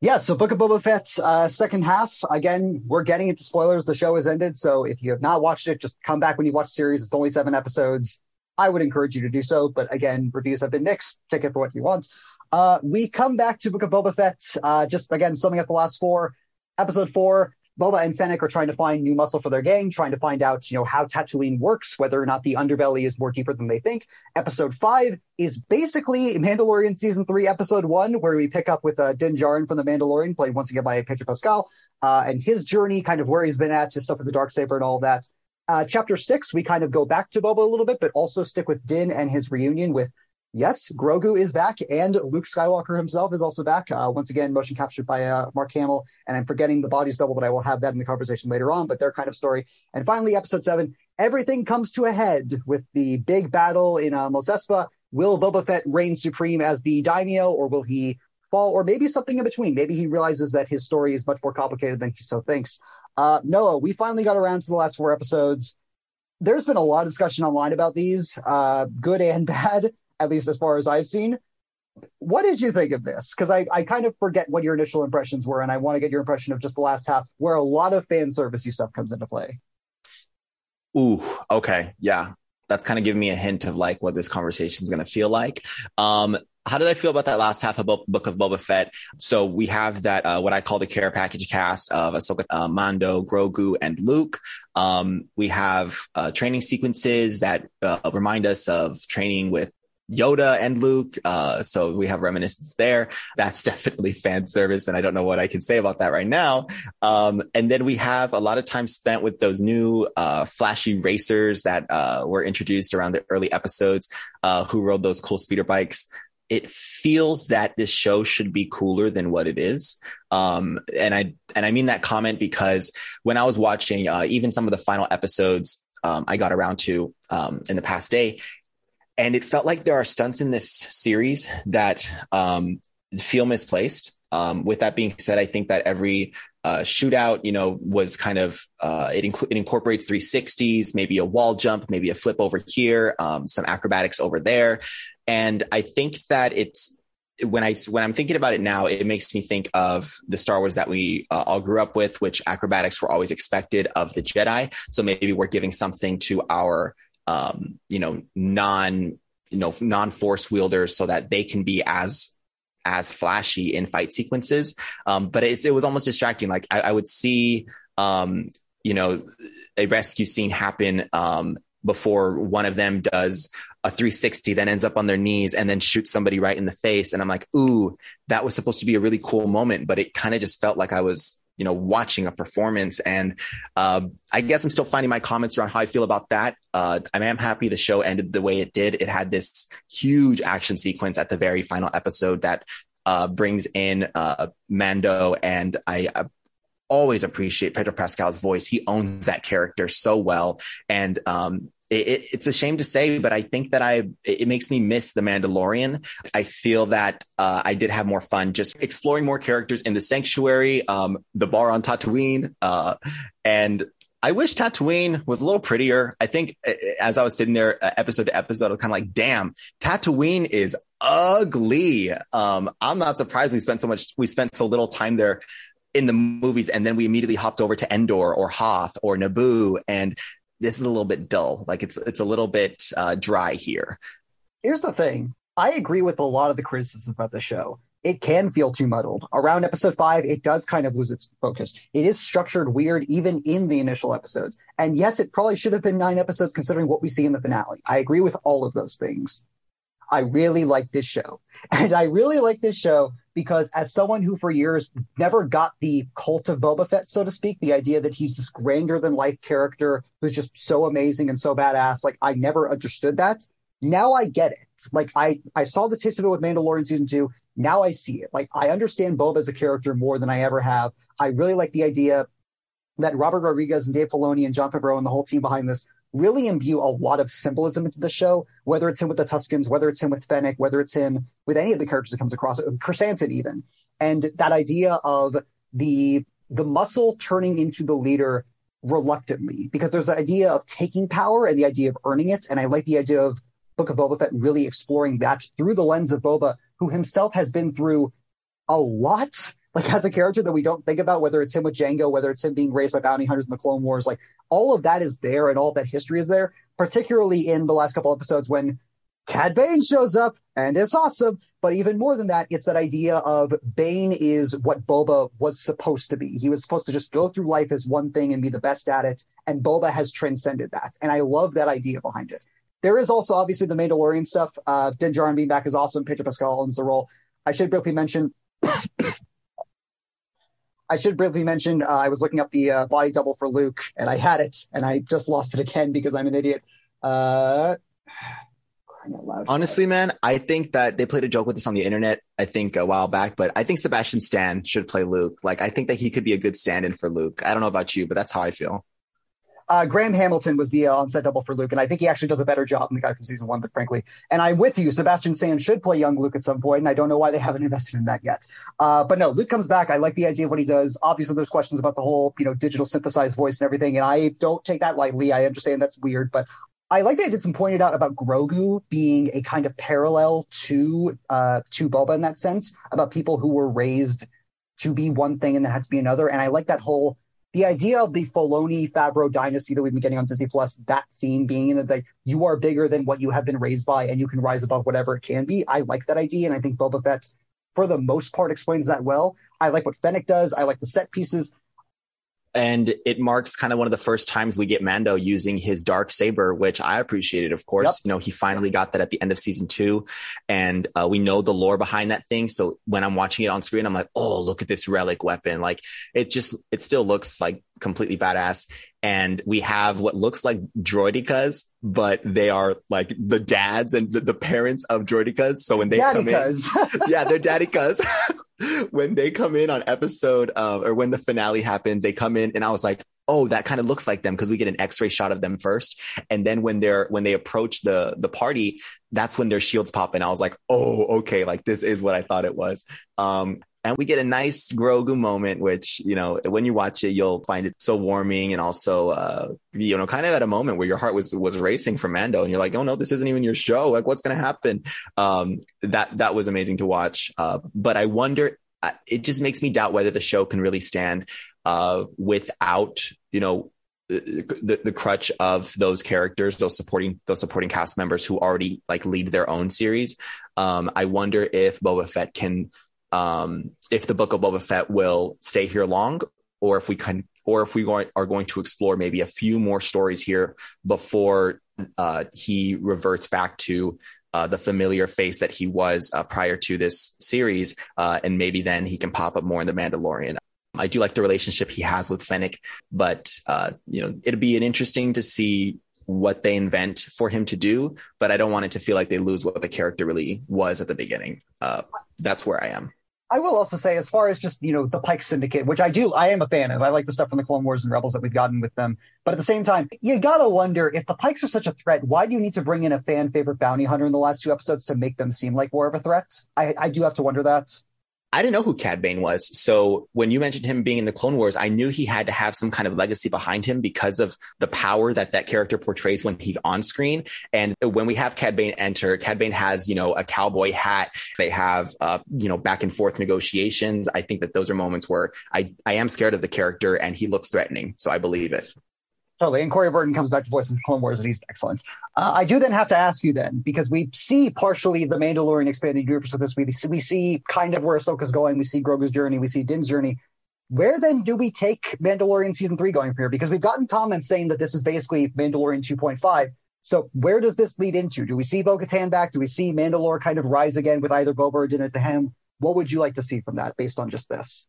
Yeah, so Book of Boba Fett, uh, second half. Again, we're getting into spoilers. The show has ended, so if you have not watched it, just come back when you watch the series. It's only seven episodes. I would encourage you to do so, but again, reviews have been mixed. Take it for what you want. Uh, we come back to Book of Boba Fett. Uh, just again, summing up the last four. Episode four, Boba and Fennec are trying to find new muscle for their gang, trying to find out, you know, how Tatooine works, whether or not the underbelly is more deeper than they think. Episode five is basically Mandalorian season three, episode one, where we pick up with uh, Din Djarin from the Mandalorian, played once again by Pedro Pascal, uh, and his journey, kind of where he's been at, his stuff with the dark saber and all that. Uh, chapter six, we kind of go back to Boba a little bit, but also stick with Din and his reunion with yes, Grogu is back, and Luke Skywalker himself is also back. Uh, once again, motion captured by uh, Mark Hamill, and I'm forgetting the body's double, but I will have that in the conversation later on. But their kind of story. And finally, episode seven, everything comes to a head with the big battle in uh, Mos Espa. Will Boba Fett reign supreme as the daimyo, or will he fall, or maybe something in between? Maybe he realizes that his story is much more complicated than he so thinks. Uh, Noah, we finally got around to the last four episodes. There's been a lot of discussion online about these, uh, good and bad at least as far as I've seen. What did you think of this? Because I, I kind of forget what your initial impressions were, and I want to get your impression of just the last half, where a lot of fan servicey stuff comes into play. Ooh, okay, yeah, that's kind of giving me a hint of like what this conversation is going to feel like. Um, how did I feel about that last half of Book of Boba Fett? So we have that uh, what I call the care package cast of Ahsoka, uh, Mando, Grogu, and Luke. Um, we have uh, training sequences that uh, remind us of training with Yoda and Luke. Uh, so we have reminiscence there. That's definitely fan service. And I don't know what I can say about that right now. Um, and then we have a lot of time spent with those new, uh, flashy racers that, uh, were introduced around the early episodes, uh, who rode those cool speeder bikes. It feels that this show should be cooler than what it is. Um, and I, and I mean that comment because when I was watching, uh, even some of the final episodes, um, I got around to um, in the past day, and it felt like there are stunts in this series that um, feel misplaced. Um, with that being said, I think that every uh, shootout, you know, was kind of uh, it, inc- it, incorporates 360s, maybe a wall jump, maybe a flip over here, um, some acrobatics over there, and I think that it's when I when I'm thinking about it now, it makes me think of the Star Wars that we uh, all grew up with, which acrobatics were always expected of the Jedi. So maybe we're giving something to our um, you know, non, you know, non force wielders so that they can be as as flashy in fight sequences. Um, but it was almost distracting. Like I, I would see, um, you know, a rescue scene happen, um, before one of them does a 360, then ends up on their knees and then shoots somebody right in the face. And I'm like, ooh, that was supposed to be a really cool moment, but it kind of just felt like I was you know, watching a performance. And uh, I guess I'm still finding my comments around how I feel about that. Uh, I am happy the show ended the way it did. It had this huge action sequence at the very final episode that uh, brings in uh, Mando, and I, I always appreciate Pedro Pascal's voice. He owns that character so well. And um, it, it's a shame to say, but I think that I it makes me miss the Mandalorian. I feel that uh, I did have more fun just exploring more characters in the Sanctuary, um, the bar on Tatooine, uh, and I wish Tatooine was a little prettier. I think as I was sitting there uh, episode to episode, I was kind of like, damn, Tatooine is ugly. Um, I'm not surprised we spent so much, we spent so little time there in the movies. And then we immediately hopped over to Endor or Hoth or Naboo. And this is a little bit dull. Like it's it's a little bit uh, dry here. Here's the thing. I agree with a lot of the criticism about the show. it can feel too muddled. Around episode five, it does kind of lose its focus. It is structured weird even in the initial episodes. And yes, it probably should have been nine episodes considering what we see in the finale. I agree with all of those things. I really like this show. And I really like this show because as someone who for years never got the cult of Boba Fett, so to speak, the idea that he's this grander than life character who's just so amazing and so badass, like I never understood that. Now I get it. Like I, I saw the taste of it with Mandalorian season two. Now I see it. Like I understand Boba as a character more than I ever have. I really like the idea that Robert Rodriguez and Dave Filoni and Jon Favreau and the whole team behind this really imbue a lot of symbolism into the show, whether it's him with the Tuskens, whether it's him with Fennec, whether it's him with any of the characters that comes across, uh, Krrsantan even. And that idea of the the muscle turning into the leader reluctantly, because there's the idea of taking power and the idea of earning it. And I like the idea of Book of Boba Fett really exploring that through the lens of Boba, who himself has been through a lot like as a character that we don't think about, whether it's him with Jango, whether it's him being raised by bounty hunters in the Clone Wars, like all of that is there and all that history is there, particularly in the last couple episodes when Cad Bane shows up and it's awesome. But even more than that, it's that idea of Bane is what Boba was supposed to be. He was supposed to just go through life as one thing and be the best at it. And Boba has transcended that. And I love that idea behind it. There is also obviously the Mandalorian stuff. Uh, Din Djarin being back is awesome. Pedro Pascal owns the role. I should briefly mention I should briefly mention uh, I was looking up the uh, body double for Luke, and I had it, and I just lost it again because I'm an idiot. Uh, Honestly, man, I think that they played a joke with this on the internet. I think a while back, but I think Sebastian Stan should play Luke. Like, I think that he could be a good stand-in for Luke. I don't know about you, but that's how I feel. Uh, Graham Hamilton was the uh, on-set double for Luke, and I think he actually does a better job than the guy from season one. But frankly, and I'm with you, Sebastian Stan should play young Luke at some point, and I don't know why they haven't invested in that yet. Uh, but no, Luke comes back. I like the idea of what he does. Obviously, there's questions about the whole you know digital synthesized voice and everything, and I don't take that lightly. I understand that's weird, but I like that I did some pointed out about Grogu being a kind of parallel to uh, to Boba in that sense about people who were raised to be one thing and then had to be another, and I like that whole the idea of the Filoni Favreau dynasty that we've been getting on Disney Plus, that theme being that you are bigger than what you have been raised by and you can rise above whatever it can be. I like that idea. And I think Boba Fett, for the most part, explains that well. I like what Fennec does. I like the set pieces and it marks kind of one of the first times we get Mando using his dark saber, which I appreciated. Of course, yep. you know he finally got that at the end of season two, and uh, we know the lore behind that thing. So when I'm watching it on screen, I'm like, oh, look at this relic weapon! Like it just it still looks like completely badass. And we have what looks like droidekas, but they are like the dads and the, the parents of droidekas. So when they daddy come cuz. in, yeah, they're daddykas. when they come in on episode uh, or when the finale happens, they come in and I was like, oh, that kind of looks like them because we get an X-ray shot of them first, and then when they're when they approach the the party, that's when their shields pop, and I was like, oh, okay, like this is what I thought it was. Um, and we get a nice Grogu moment, which, you know, when you watch it, you'll find it so warming and also, uh, you know, kind of at a moment where your heart was, was racing for Mando and you're like, oh no, this isn't even your show. Like what's going to happen? Um, that, that was amazing to watch. Uh, but I wonder, uh, it just makes me doubt whether the show can really stand, uh, without, you know, the, the crutch of those characters, those supporting those supporting cast members who already like lead their own series. Um, I wonder if Boba Fett can um, if the book of Boba Fett will stay here long, or if we can, or if we are going to explore maybe a few more stories here before uh, he reverts back to uh, the familiar face that he was uh, prior to this series, uh, and maybe then he can pop up more in the Mandalorian. I do like the relationship he has with Fennec, but uh, you know it'd be interesting to see what they invent for him to do, but I don't want it to feel like they lose what the character really was at the beginning. Uh, that's where I am. I will also say, as far as just you know the Pike Syndicate, which I do, I am a fan of. I like the stuff from the Clone Wars and Rebels that we've gotten with them. But at the same time, you gotta wonder if the Pikes are such a threat. Why do you need to bring in a fan favorite bounty hunter in the last two episodes to make them seem like more of a threat? I, I do have to wonder that. I didn't know who Cad Bane was. So when you mentioned him being in the Clone Wars, I knew he had to have some kind of legacy behind him because of the power that that character portrays when he's on screen. And when we have Cad Bane enter, Cad Bane has, you know, a cowboy hat. They have, uh, you know, back and forth negotiations. I think that those are moments where I, I am scared of the character and he looks threatening. So I believe it. Totally. And Corey Burton comes back to voice in Clone Wars, and he's excellent. Uh, I do then have to ask you then, because we see partially the Mandalorian expanded universe with this. We, we see kind of where Ahsoka's going. We see Grogu's journey. We see Din's journey. Where then do we take Mandalorian season three going from here? Because we've gotten comments saying that this is basically Mandalorian 2.5. So where does this lead into? Do we see Bo-Katan back? Do we see Mandalore kind of rise again with either Boba or Din at the helm? What would you like to see from that based on just this?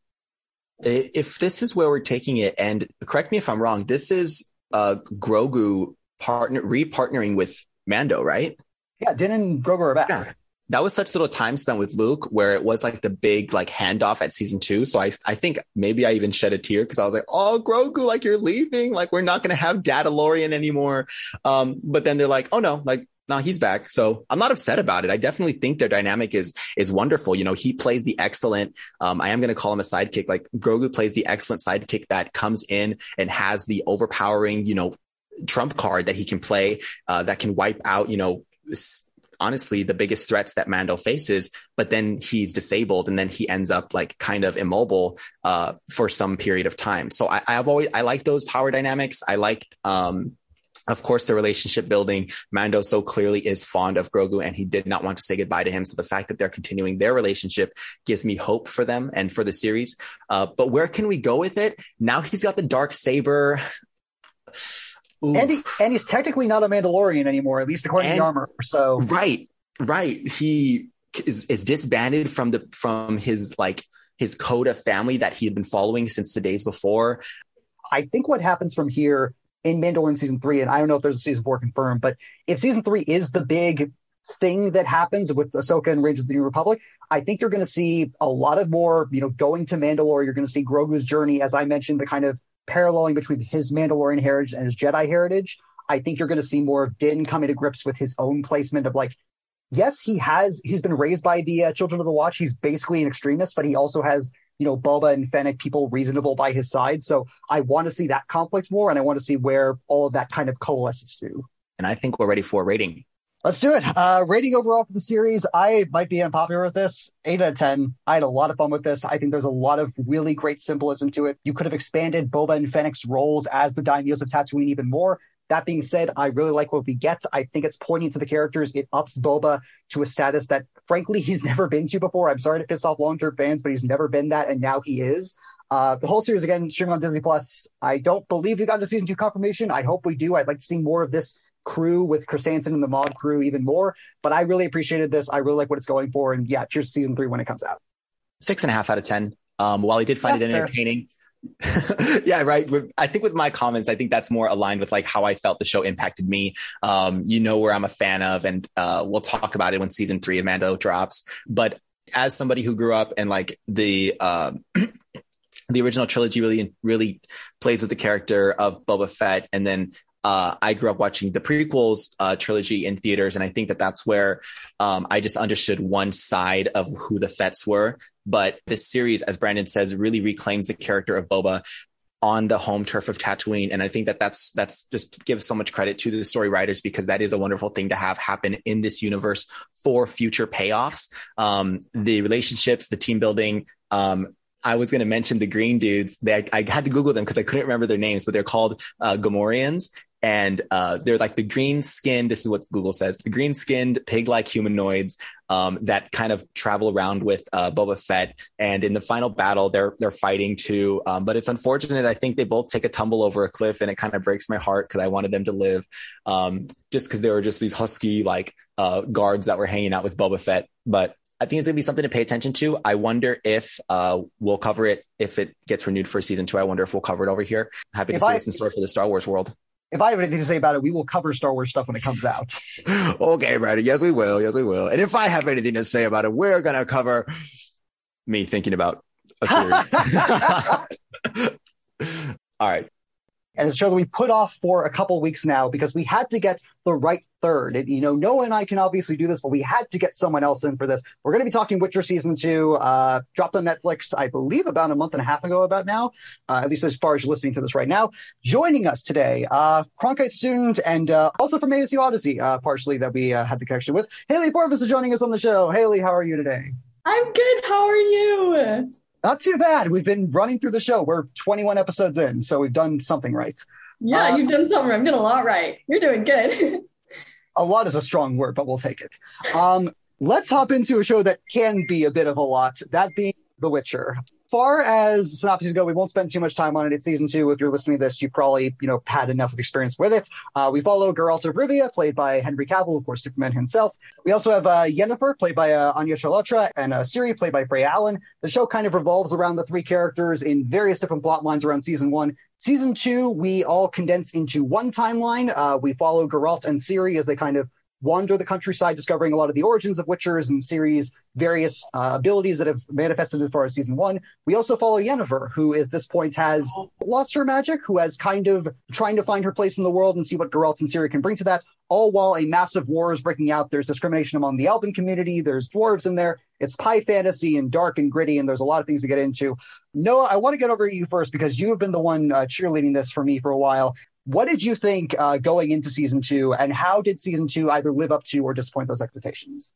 If this is where we're taking it, and correct me if I'm wrong, this is uh, Grogu partner re-partnering with Mando, right? Yeah, Din and Grogu are back. Yeah. That was such little time spent with Luke where it was like the big like handoff at season two. So I I think maybe I even shed a tear because I was like, oh Grogu, like you're leaving. Like we're not gonna have Dadalorian anymore. Um, but then they're like, oh no, like no, he's back. So I'm not upset about it. I definitely think their dynamic is is wonderful. You know, he plays the excellent. Um, I am going to call him a sidekick. Like Grogu plays the excellent sidekick that comes in and has the overpowering, you know, trump card that he can play uh, that can wipe out, you know. honestly, the biggest threats that Mando faces, but then he's disabled and then he ends up like kind of immobile uh, for some period of time. So I, I've always I like those power dynamics. I like um, of course, the relationship building. Mando so clearly is fond of Grogu and he did not want to say goodbye to him. So the fact that they're continuing their relationship gives me hope for them and for the series. Uh, but where can we go with it? Now he's got the dark saber. And, he, and he's technically not a Mandalorian anymore, at least according and, to the armor. So right, right. He is, is disbanded from the from his like his coda family that he had been following since the days before. I think what happens from here in Mandalorian season three, and I don't know if there's a season four confirmed, but if season three is the big thing that happens with Ahsoka and Rangers of the New Republic, I think you're going to see a lot of more, you know, going to Mandalore. You're going to see Grogu's journey, as I mentioned, the kind of paralleling between his Mandalorian heritage and his Jedi heritage. I think you're going to see more of Din coming to grips with his own placement of like, yes, he has, he's been raised by the uh, Children of the Watch. He's basically an extremist, but he also has you know, Boba and Fennec people reasonable by his side. So I want to see that conflict more, and I want to see where all of that kind of coalesces to. And I think we're ready for a rating. Let's do it. Uh, rating overall for the series, I might be unpopular with this. Eight out of ten. I had a lot of fun with this. I think there's a lot of really great symbolism to it. You could have expanded Boba and Fennec's roles as the daimyos of Tatooine even more. That being said, I really like what we get. I think it's pointing to the characters. It ups Boba to a status that, frankly, he's never been to before. I'm sorry to piss off long-term fans, but he's never been that, and now he is. Uh, the whole series again streaming on Disney Plus. I don't believe we got the season two confirmation. I hope we do. I'd like to see more of this crew with Krrsantan and the Mod crew even more. But I really appreciated this. I really like what it's going for. And yeah, cheers to season three when it comes out. Six and a half out of ten. Um, while I did find yeah, it entertaining, fair yeah, right. I think with my comments, I think that's more aligned with like how I felt the show impacted me. Um, you know where I'm a fan of, and uh, we'll talk about it when season three of Mando drops. But as somebody who grew up and like the uh, the original trilogy really really plays with the character of Boba Fett, and then uh, I grew up watching the prequels uh, trilogy in theaters, and I think that that's where um, I just understood one side of who the Fetts were. But this series, as Brandon says, really reclaims the character of Boba on the home turf of Tatooine, and I think that that's that's just gives so much credit to the story writers because that is a wonderful thing to have happen in this universe for future payoffs. Um, the relationships, the team building, um, I was going to mention the green dudes. They, I, I had to Google them because I couldn't remember their names, but they're called uh, Gamorreans, and uh, they're like the green skinned. This is what Google says: the green skinned pig like humanoids um, that kind of travel around with uh, Boba Fett. And in the final battle, they're they're fighting too. Um, but it's unfortunate. I think they both take a tumble over a cliff, and it kind of breaks my heart because I wanted them to live, um, just because they were just these husky like uh, guards that were hanging out with Boba Fett. But I think it's going to be something to pay attention to. I wonder if uh, we'll cover it if it gets renewed for season two. I wonder if we'll cover it over here. Happy to see I, what's in store for the Star Wars world if I have anything to say about it, we will cover Star Wars stuff when it comes out. okay, Brandon. Yes, we will. Yes, we will. And if I have anything to say about it, we're going to cover me thinking about a series. All right and it's a show that we put off for a couple weeks now because we had to get the right third. And, you know, Noah and I can obviously do this, but we had to get someone else in for this. We're going to be talking Witcher season two, uh, dropped on Netflix, I believe, about a month and a half ago. About now, uh, at least as far as you're listening to this right now. Joining us today, uh, Cronkite student and uh, also from ASU Odyssey, uh, partially that we uh, had the connection with. Haley Forbes is joining us on the show. Haley, how are you today? I'm good. How are you? Not too bad. We've been running through the show. We're 21 episodes in, so we've done something right. Yeah, uh, you've done something. I'm doing a lot right. You're doing good. a lot is a strong word, but we'll take it. Um, let's hop into a show that can be a bit of a lot. That being The Witcher far as synopses go, we won't spend too much time on it. It's season two. If you're listening to this, you probably, you know, had enough of experience with it. Uh, we follow Geralt of Rivia, played by Henry Cavill, of course, Superman himself. We also have uh, Yennefer, played by uh, Anya Chalotra, and uh, Ciri, played by Freya Allan. The show kind of revolves around the three characters in various different plot lines around season one. Season two, we all condense into one timeline. Uh, we follow Geralt and Ciri as they kind of wander the countryside, discovering a lot of the origins of Witchers and Ciri's various uh, abilities that have manifested as far as season one. We also follow Yennefer, who at this point has lost her magic, who has kind of trying to find her place in the world and see what Geralt and Ciri can bring to that. All while a massive war is breaking out. There's discrimination among the Elven community. There's dwarves in there. It's pie fantasy and dark and gritty, and there's a lot of things to get into. Noah, I want to get over to you first because you have been the one uh, cheerleading this for me for a while. What did you think uh, going into season two, and how did season two either live up to or disappoint those expectations?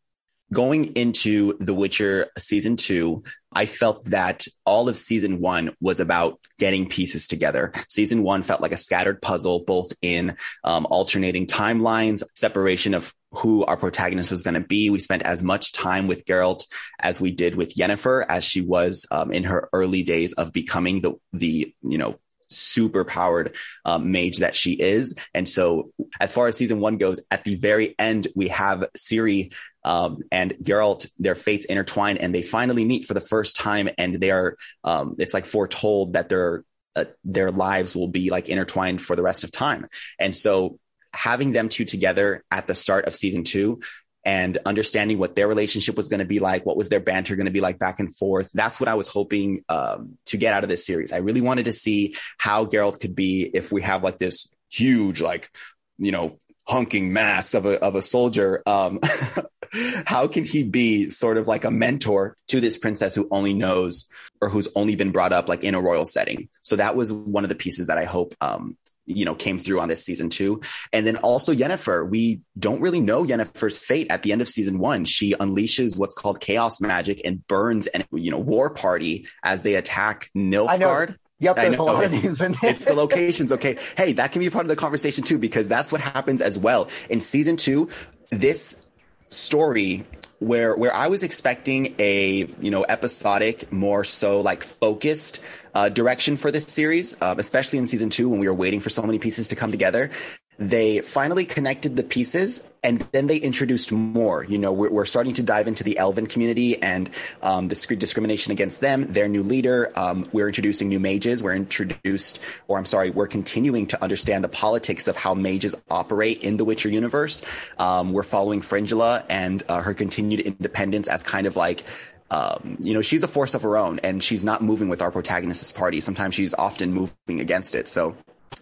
Going into The Witcher season two, I felt that all of season one was about getting pieces together. Season one felt like a scattered puzzle, both in um, alternating timelines, separation of who our protagonist was going to be. We spent as much time with Geralt as we did with Yennefer, as she was um, in her early days of becoming the the you know super powered um, mage that she is. And so, as far as season one goes, at the very end, we have Ciri um, and Geralt, their fates intertwine, and they finally meet for the first time. And they are, um, it's like foretold that their uh, their lives will be like intertwined for the rest of time. And so, having them two together at the start of season two and understanding what their relationship was going to be like, what was their banter going to be like back and forth. That's what I was hoping um, to get out of this series. I really wanted to see how Geralt could be if we have like this huge, like, you know, hunking mass of a, of a soldier. Um, how can he be sort of like a mentor to this princess who only knows or who's only been brought up like in a royal setting? So that was one of the pieces that I hope um, you know, came through on this season two. And then also Yennefer, we don't really know Yennefer's fate at the end of season one. She unleashes what's called chaos magic and burns and, you know, war party as they attack Nilfgaard. Yep, there's a lot of names in there. It's the locations. Okay. Hey, that can be part of the conversation too, because that's what happens as well. In season two, this story where where I was expecting a you know episodic, more so like focused uh, direction for this series, um, especially in season two when we were waiting for so many pieces to come together they finally connected the pieces and then they introduced more. You know, we're, we're starting to dive into the Elven community and um, the discrimination against them, their new leader. Um, we're introducing new mages. We're introduced, or I'm sorry, we're continuing to understand the politics of how mages operate in the Witcher universe. Um, we're following Fringilla and uh, her continued independence as kind of like um, you know, she's a force of her own and she's not moving with our protagonist's party. Sometimes she's often moving against it. So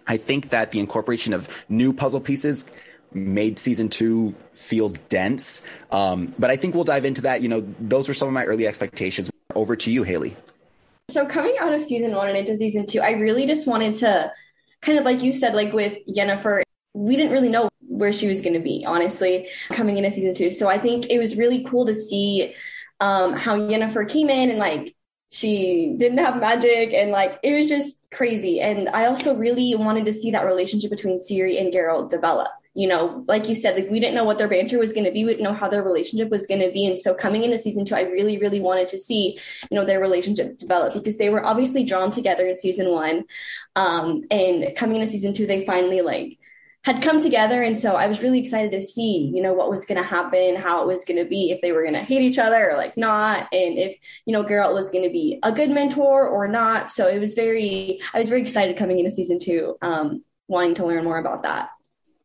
I think that the incorporation of new puzzle pieces made season two feel dense. Um, but I think we'll dive into that. You know, those were some of my early expectations. Over to you, Haley. So coming out of season one and into season two, I really just wanted to kind of like you said, like with Jennifer, we didn't really know where she was going to be, honestly, coming into season two. So I think it was really cool to see um, how Jennifer came in and like she didn't have magic and like it was just crazy. And i also really wanted to see that relationship between Ciri and geralt develop. You know like you said like we didn't know what their banter was going to be. We didn't know how their relationship was going to be. And so coming into season two i really really wanted to see you know their relationship develop because they were obviously drawn together in season one. Um and coming into season two they finally like had come together. And so I was really excited to see, you know, what was going to happen, how it was going to be, if they were going to hate each other or like not, and if, you know, Geralt was going to be a good mentor or not. So it was very, I was very excited coming into season two, um, wanting to learn more about that.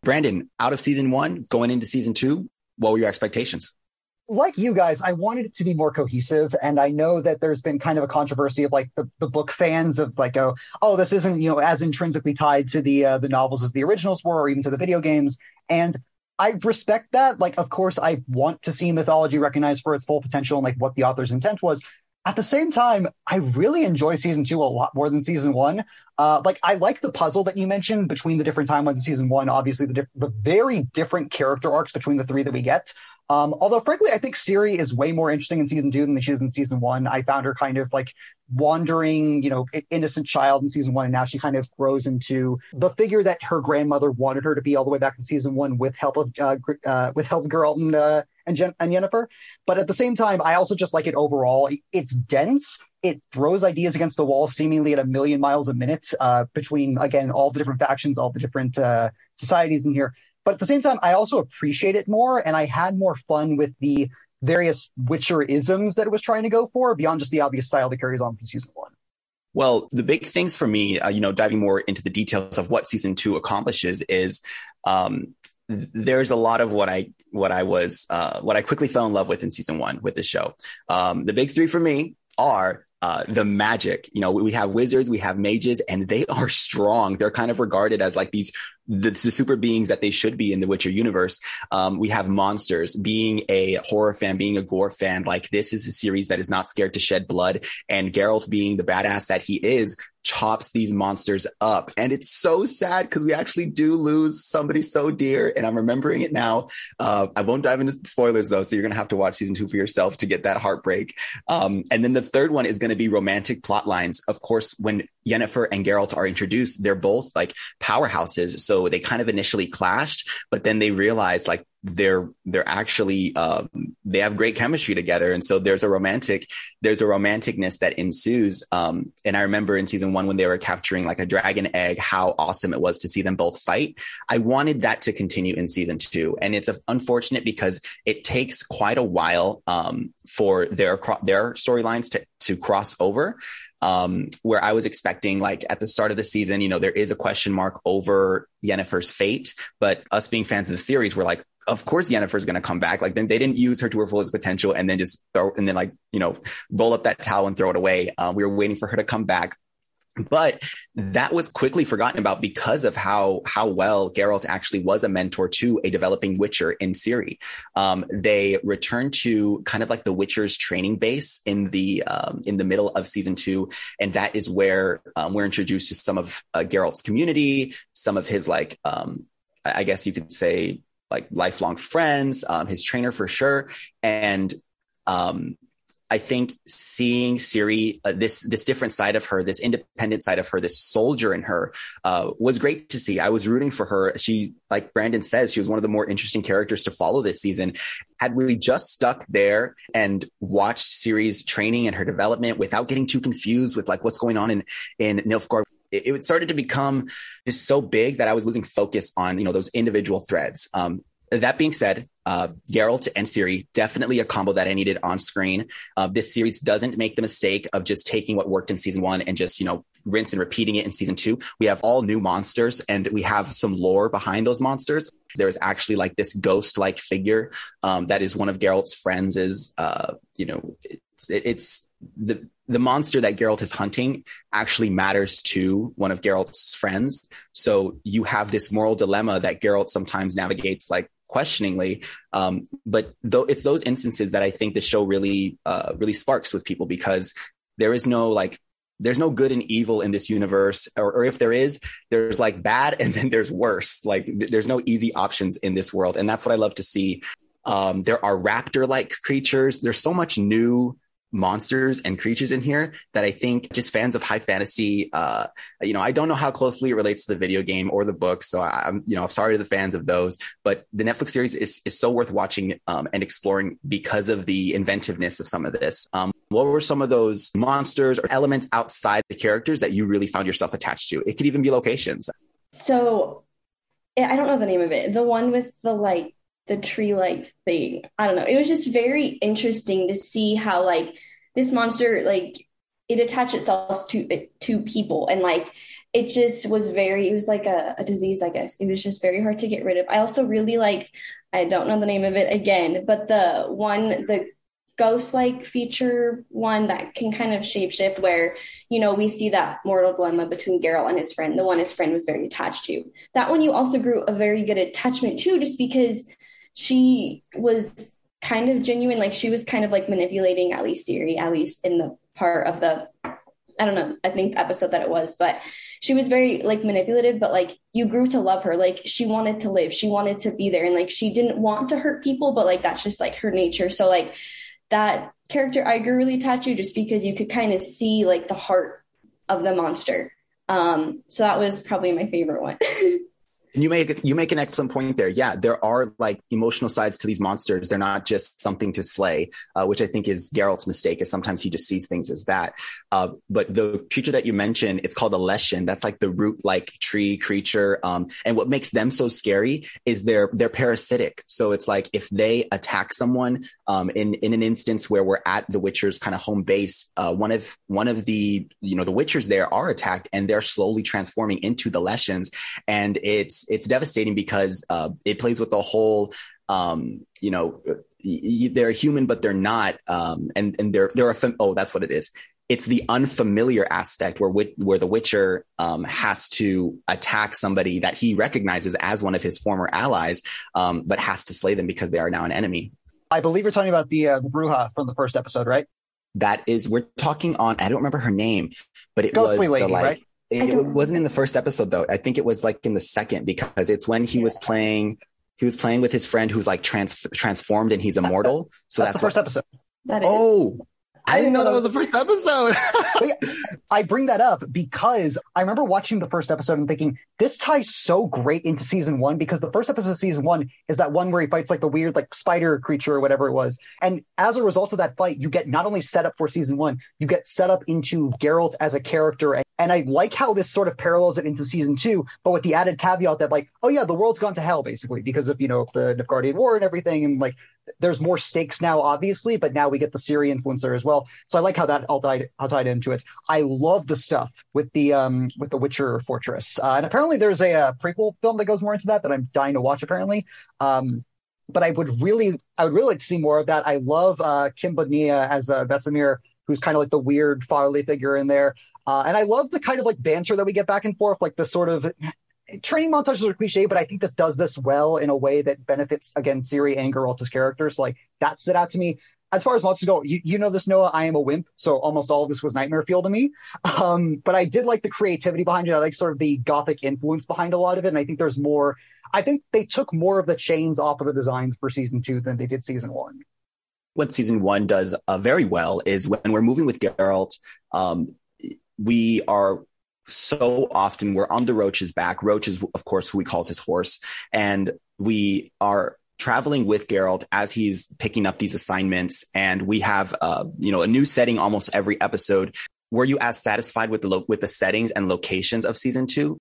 Brandon, out of season one, going into season two, what were your expectations? Like you guys, I wanted it to be more cohesive. And I know that there's been kind of a controversy of like the, the book fans of like, oh, oh, this isn't, you know, as intrinsically tied to the uh, the novels as the originals were, or even to the video games. And I respect that. Like, of course, I want to see mythology recognized for its full potential and like what the author's intent was. At the same time, I really enjoy season two a lot more than season one. Uh, like, I like the puzzle that you mentioned between the different timelines in season one. Obviously, the, di- the very different character arcs between the three that we get. Um, although, frankly, I think Ciri is way more interesting in season two than she is in season one. I found her kind of like wandering, you know, innocent child in season one, and now she kind of grows into the figure that her grandmother wanted her to be all the way back in season one, with help of uh, uh, with help of Geralt and uh, and, Jen- and Yennefer. But at the same time, I also just like it overall. It's dense. It throws ideas against the wall, seemingly at a million miles a minute, uh, between again all the different factions, all the different uh, societies in here. But at the same time, I also appreciate it more, and I had more fun with the various Witcher isms that it was trying to go for beyond just the obvious style that carries on from season one. Well, the big things for me, uh, you know, diving more into the details of what season two accomplishes is um, there's a lot of what I what I was uh, what I quickly fell in love with in season one with the show. Um, the big three for me are uh, the magic. You know, we have wizards, we have mages, and they are strong. They're kind of regarded as like these the, the super beings that they should be in the Witcher universe. Um, we have monsters. Being a horror fan, being a gore fan, like this is a series that is not scared to shed blood. And Geralt, being the badass that he is, chops these monsters up. And it's so sad because we actually do lose somebody so dear. And I'm remembering it now. Uh, I won't dive into spoilers though. So you're going to have to watch season two for yourself to get that heartbreak. Um, and then the third one is going to be romantic plot lines. Of course, when Yennefer and Geralt are introduced, they're both like powerhouses. So they kind of initially clashed, but then they realized like they're they're actually um, they have great chemistry together. And so there's a romantic there's a romanticness that ensues. Um, and i remember in season one when they were capturing like a dragon egg how awesome it was to see them both fight. I wanted that to continue in season two. And it's unfortunate because it takes quite a while um, for their their storylines to to cross over um, where I was expecting, like at the start of the season, you know, there is a question mark over Yennefer's fate, but us being fans of the series, we're like, of course Yennefer's going to come back. Like then they didn't use her to her fullest potential and then just throw and then like you know roll up that towel and throw it away. Uh, we were waiting for her to come back. But that was quickly forgotten about because of how how well Geralt actually was a mentor to a developing Witcher in Ciri. Um, they returned to kind of like the Witcher's training base in the um, in the middle of season two, and that is where um, we're introduced to some of uh, Geralt's community, some of his like um, I guess you could say like lifelong friends, um, his trainer for sure. And um, I think seeing Ciri, uh, this this different side of her, this independent side of her, this soldier in her, uh, was great to see. I was rooting for her. She, like Brandon says, she was one of the more interesting characters to follow this season. Had we just stuck there and watched Ciri's training and her development without getting too confused with like what's going on in in Nilfgaard, it, it started to become just so big that I was losing focus on you know those individual threads. Um, that being said, uh, Geralt and Ciri definitely a combo that I needed on screen. Uh, this series doesn't make the mistake of just taking what worked in season one and just you know rinse and repeating it in season two. We have all new monsters and we have some lore behind those monsters. There is actually like this ghost like figure um, that is one of Geralt's friends. Is uh, you know it's, it's the the monster that Geralt is hunting actually matters to one of Geralt's friends. So you have this moral dilemma that Geralt sometimes navigates like questioningly. Um, but though it's those instances that I think the show really, uh, really sparks with people because there is no like, there's no good and evil in this universe, or, or if there is, there's like bad and then there's worse. Like th- there's no easy options in this world. And that's what I love to see. Um, there are raptor like creatures. There's so much new monsters and creatures in here that I think just fans of high fantasy, uh, you know, I don't know how closely it relates to the video game or the book. So I'm, you know, I'm sorry to the fans of those, but the Netflix series is, is so worth watching, um, and exploring because of the inventiveness of some of this. Um, what were some of those monsters or elements outside the characters that you really found yourself attached to? It could even be locations. So I don't know the name of it. The one with the like the tree like thing. I don't know. It was just very interesting to see how like this monster like it attached itself to to people. And like it just was very it was like a, a disease i guess. It was just very hard to get rid of. I also really liked i don't know the name of it again but the one the ghost like feature one that can kind of shapeshift where you know we see that mortal dilemma between Geralt and his friend. The one his friend was very attached to. That one you also grew a very good attachment to just because she was kind of genuine. Like she was kind of like manipulating at least Ciri, at least in the part of the I don't know, I think episode that it was, but she was very like manipulative, but like you grew to love her. Like she wanted to live, she wanted to be there, and like she didn't want to hurt people, but like that's just like her nature. So like that character, I grew really attached to just because you could kind of see like the heart of the monster. Um, so that was probably my favorite one. And you make you make an excellent point there. Yeah, there are like emotional sides to these monsters. They're not just something to slay, uh, which I think is Geralt's mistake. Is sometimes he just sees things as that. Uh, but the creature that you mentioned, it's called a leshen. That's like the root like tree creature. Um, and what makes them so scary is they're they're parasitic. So it's like if they attack someone, um, in in an instance where we're at the Witcher's kind of home base, uh, one of one of the you know the Witchers there are attacked and they're slowly transforming into the leshens, and it's it's devastating because uh, it plays with the whole um, you know they're human but they're not um, and and they're they're a fam- oh that's what it is it's the unfamiliar aspect where where the Witcher um, has to attack somebody that he recognizes as one of his former allies, um, but has to slay them because they are now an enemy. I believe you're talking about the uh, the Brujah from the first episode, right? That is, we're talking on. I don't remember her name, but it Ghostly was lady, the like. right? It, wasn't in the first episode though. I think it was like in the second because it's when he was playing. He was playing with his friend who's like trans transformed and he's immortal. So that's, that's, the first what, episode. That is. Oh, I didn't know that was the first episode. I bring that up because I remember watching the first episode and thinking this ties so great into season one because the first episode of season one is that one where he fights like the weird like spider creature or whatever it was. And as a result of that fight, you get not only set up for season one, you get set up into Geralt as a character. And, and I like how this sort of parallels it into season two, but with the added caveat that like, oh yeah, the world's gone to hell basically because of, you know, the Nilfgaardian War and everything. And like there's more stakes now, obviously, but now we get the Ciri influencer as well. So I like how that all tied, all tied into it. I love the stuff with the um with the Witcher Fortress, uh, and apparently there's a, a prequel film that goes more into that that I'm dying to watch. Apparently, um, but I would really, I would really like to see more of that. I love uh, Kim Bodnia as uh, Vesemir, who's kind of like the weird fatherly figure in there, uh, and I love the kind of like banter that we get back and forth, like the sort of training montages are cliche, but I think this does this well in a way that benefits again Ciri and Geralt's characters. Like that stood out to me. As far as monsters go, you, you know this, Noah. I am a wimp, so almost all of this was nightmare fuel to me. Um, but I did like the creativity behind it. I like sort of the gothic influence behind a lot of it, and I think there's more. I think they took more of the chains off of the designs for season two than they did season one. what season one does uh, very well is when we're moving with Geralt, um, we are so often we're on the Roach's back. Roach is, of course, who he calls his horse, and we are traveling with Geralt as he's picking up these assignments, and we have, uh, you know, a new setting almost every episode. Were you as satisfied with the lo- with the settings and locations of season two?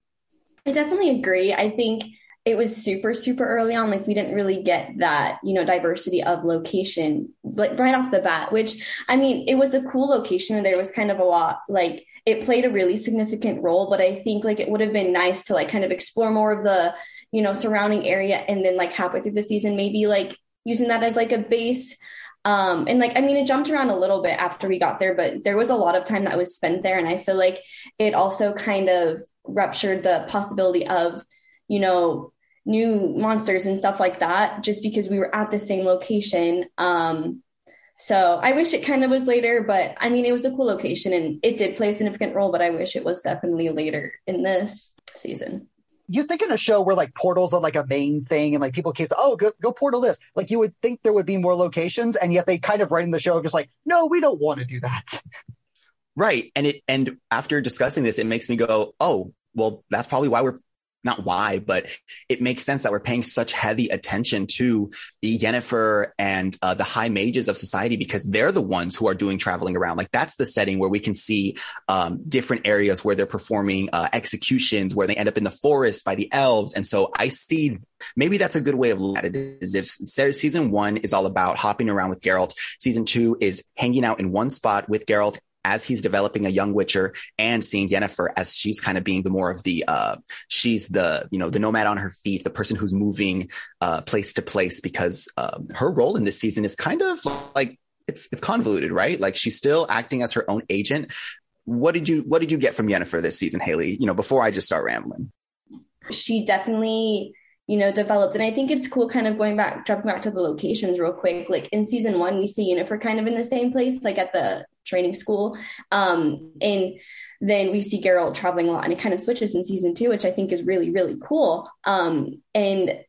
I definitely agree. I think it was super super early on like we didn't really get that you know diversity of location like right off the bat which i mean it was a cool location and there was kind of a lot like it played a really significant role but i think like it would have been nice to like kind of explore more of the you know surrounding area and then like halfway through the season maybe like using that as like a base um, and like, I mean, it jumped around a little bit after we got there, but there was a lot of time that was spent there. And I feel like it also kind of ruptured the possibility of, you know, new monsters and stuff like that, just because we were at the same location. Um, so I wish it kind of was later, but I mean, it was a cool location and it did play a significant role, but I wish it was definitely later in this season you think in a show where like portals are like a main thing and like people keep oh go, go portal this like you would think there would be more locations and yet they kind of write in the show just like no we don't want to do that Right. And it and after discussing this, it makes me go, oh, well, that's probably why we're not why, but it makes sense that we're paying such heavy attention to the Yennefer and uh, the high mages of society because they're the ones who are doing traveling around. Like that's the setting where we can see um, different areas where they're performing uh, executions, where they end up in the forest by the elves. And so I see maybe that's a good way of looking at it is if season one is all about hopping around with Geralt, season two is hanging out in one spot with Geralt as he's developing a young Witcher and seeing Yennefer as she's kind of being the more of the, uh, she's the, you know, the nomad on her feet, the person who's moving, uh, place to place because, um, her role in this season is kind of like, it's, it's convoluted, right? Like she's still acting as her own agent. What did you, what did you get from Yennefer this season, Haley? You know, before I just start rambling. She definitely you know, developed. And I think it's cool kind of going back, jumping back to the locations real quick. Like in season one, we see Yennefer kind of in the same place, like at the training school. Um, and then we see Geralt traveling a lot and it kind of switches in season two, which I think is really, really cool. Um, and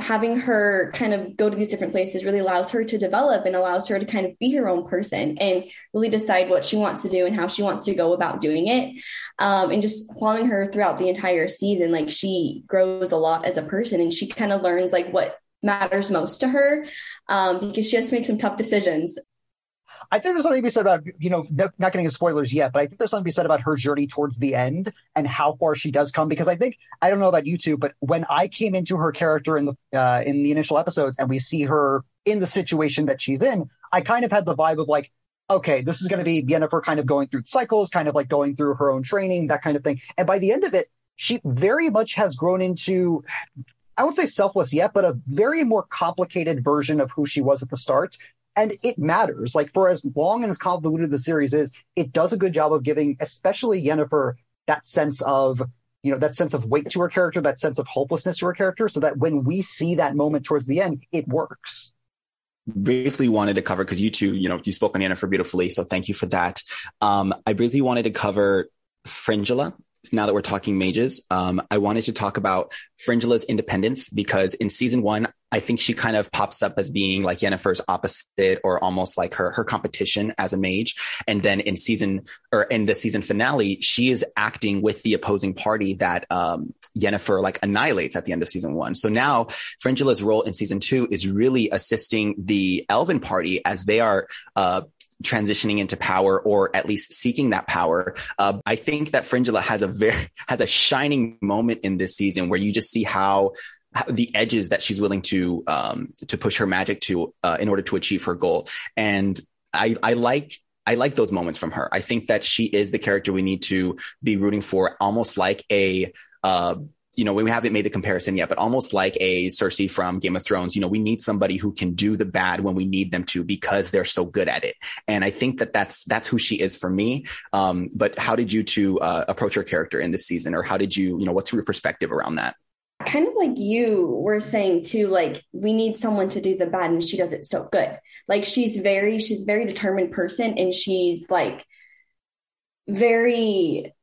having her kind of go to these different places really allows her to develop and allows her to kind of be her own person and really decide what she wants to do and how she wants to go about doing it. Um, and just following her throughout the entire season, like she grows a lot as a person and she kind of learns like what matters most to her um, because she has to make some tough decisions. I think there's something to be said about, you know, not getting into spoilers yet, but I think there's something to be said about her journey towards the end and how far she does come. Because I think, I don't know about you two, but when I came into her character in the, uh, in the initial episodes and we see her in the situation that she's in, I kind of had the vibe of like, okay, this is going to be Yennefer kind of going through cycles, kind of like going through her own training, that kind of thing. And by the end of it, she very much has grown into I won't say selfless yet, but a very more complicated version of who she was at the start and it matters. Like for as long and as convoluted the series is, it does a good job of giving, especially Yennefer, that sense of you know that sense of weight to her character, that sense of hopelessness to her character, so that when we see that moment towards the end, it works. Briefly wanted to cover because you two, you know, you spoke on Yennefer beautifully, so thank you for that. Um, I briefly wanted to cover Fringilla now that we're talking mages, um, I wanted to talk about Fringilla's independence because in season one, I think she kind of pops up as being like Yennefer's opposite or almost like her, her competition as a mage. And then in season or in the season finale, she is acting with the opposing party that, um, Yennefer like annihilates at the end of season one. So now Fringilla's role in season two is really assisting the Elven party as they are, uh, transitioning into power or at least seeking that power. Uh, I think that Fringilla has a very has a shining moment in this season where you just see how, the edges that she's willing to um, to push her magic to uh, in order to achieve her goal. And I, I like I like those moments from her. I think that she is the character we need to be rooting for, almost like a uh, you know, we haven't made the comparison yet, but almost like a Cersei from Game of Thrones, you know, we need somebody who can do the bad when we need them to because they're so good at it. And I think that that's, that's who she is for me. Um, but how did you two uh, approach her character in this season or how did you, you know, what's your perspective around that? Kind of like you were saying too, like we need someone to do the bad and she does it so good. Like she's very, she's a very determined person and she's like very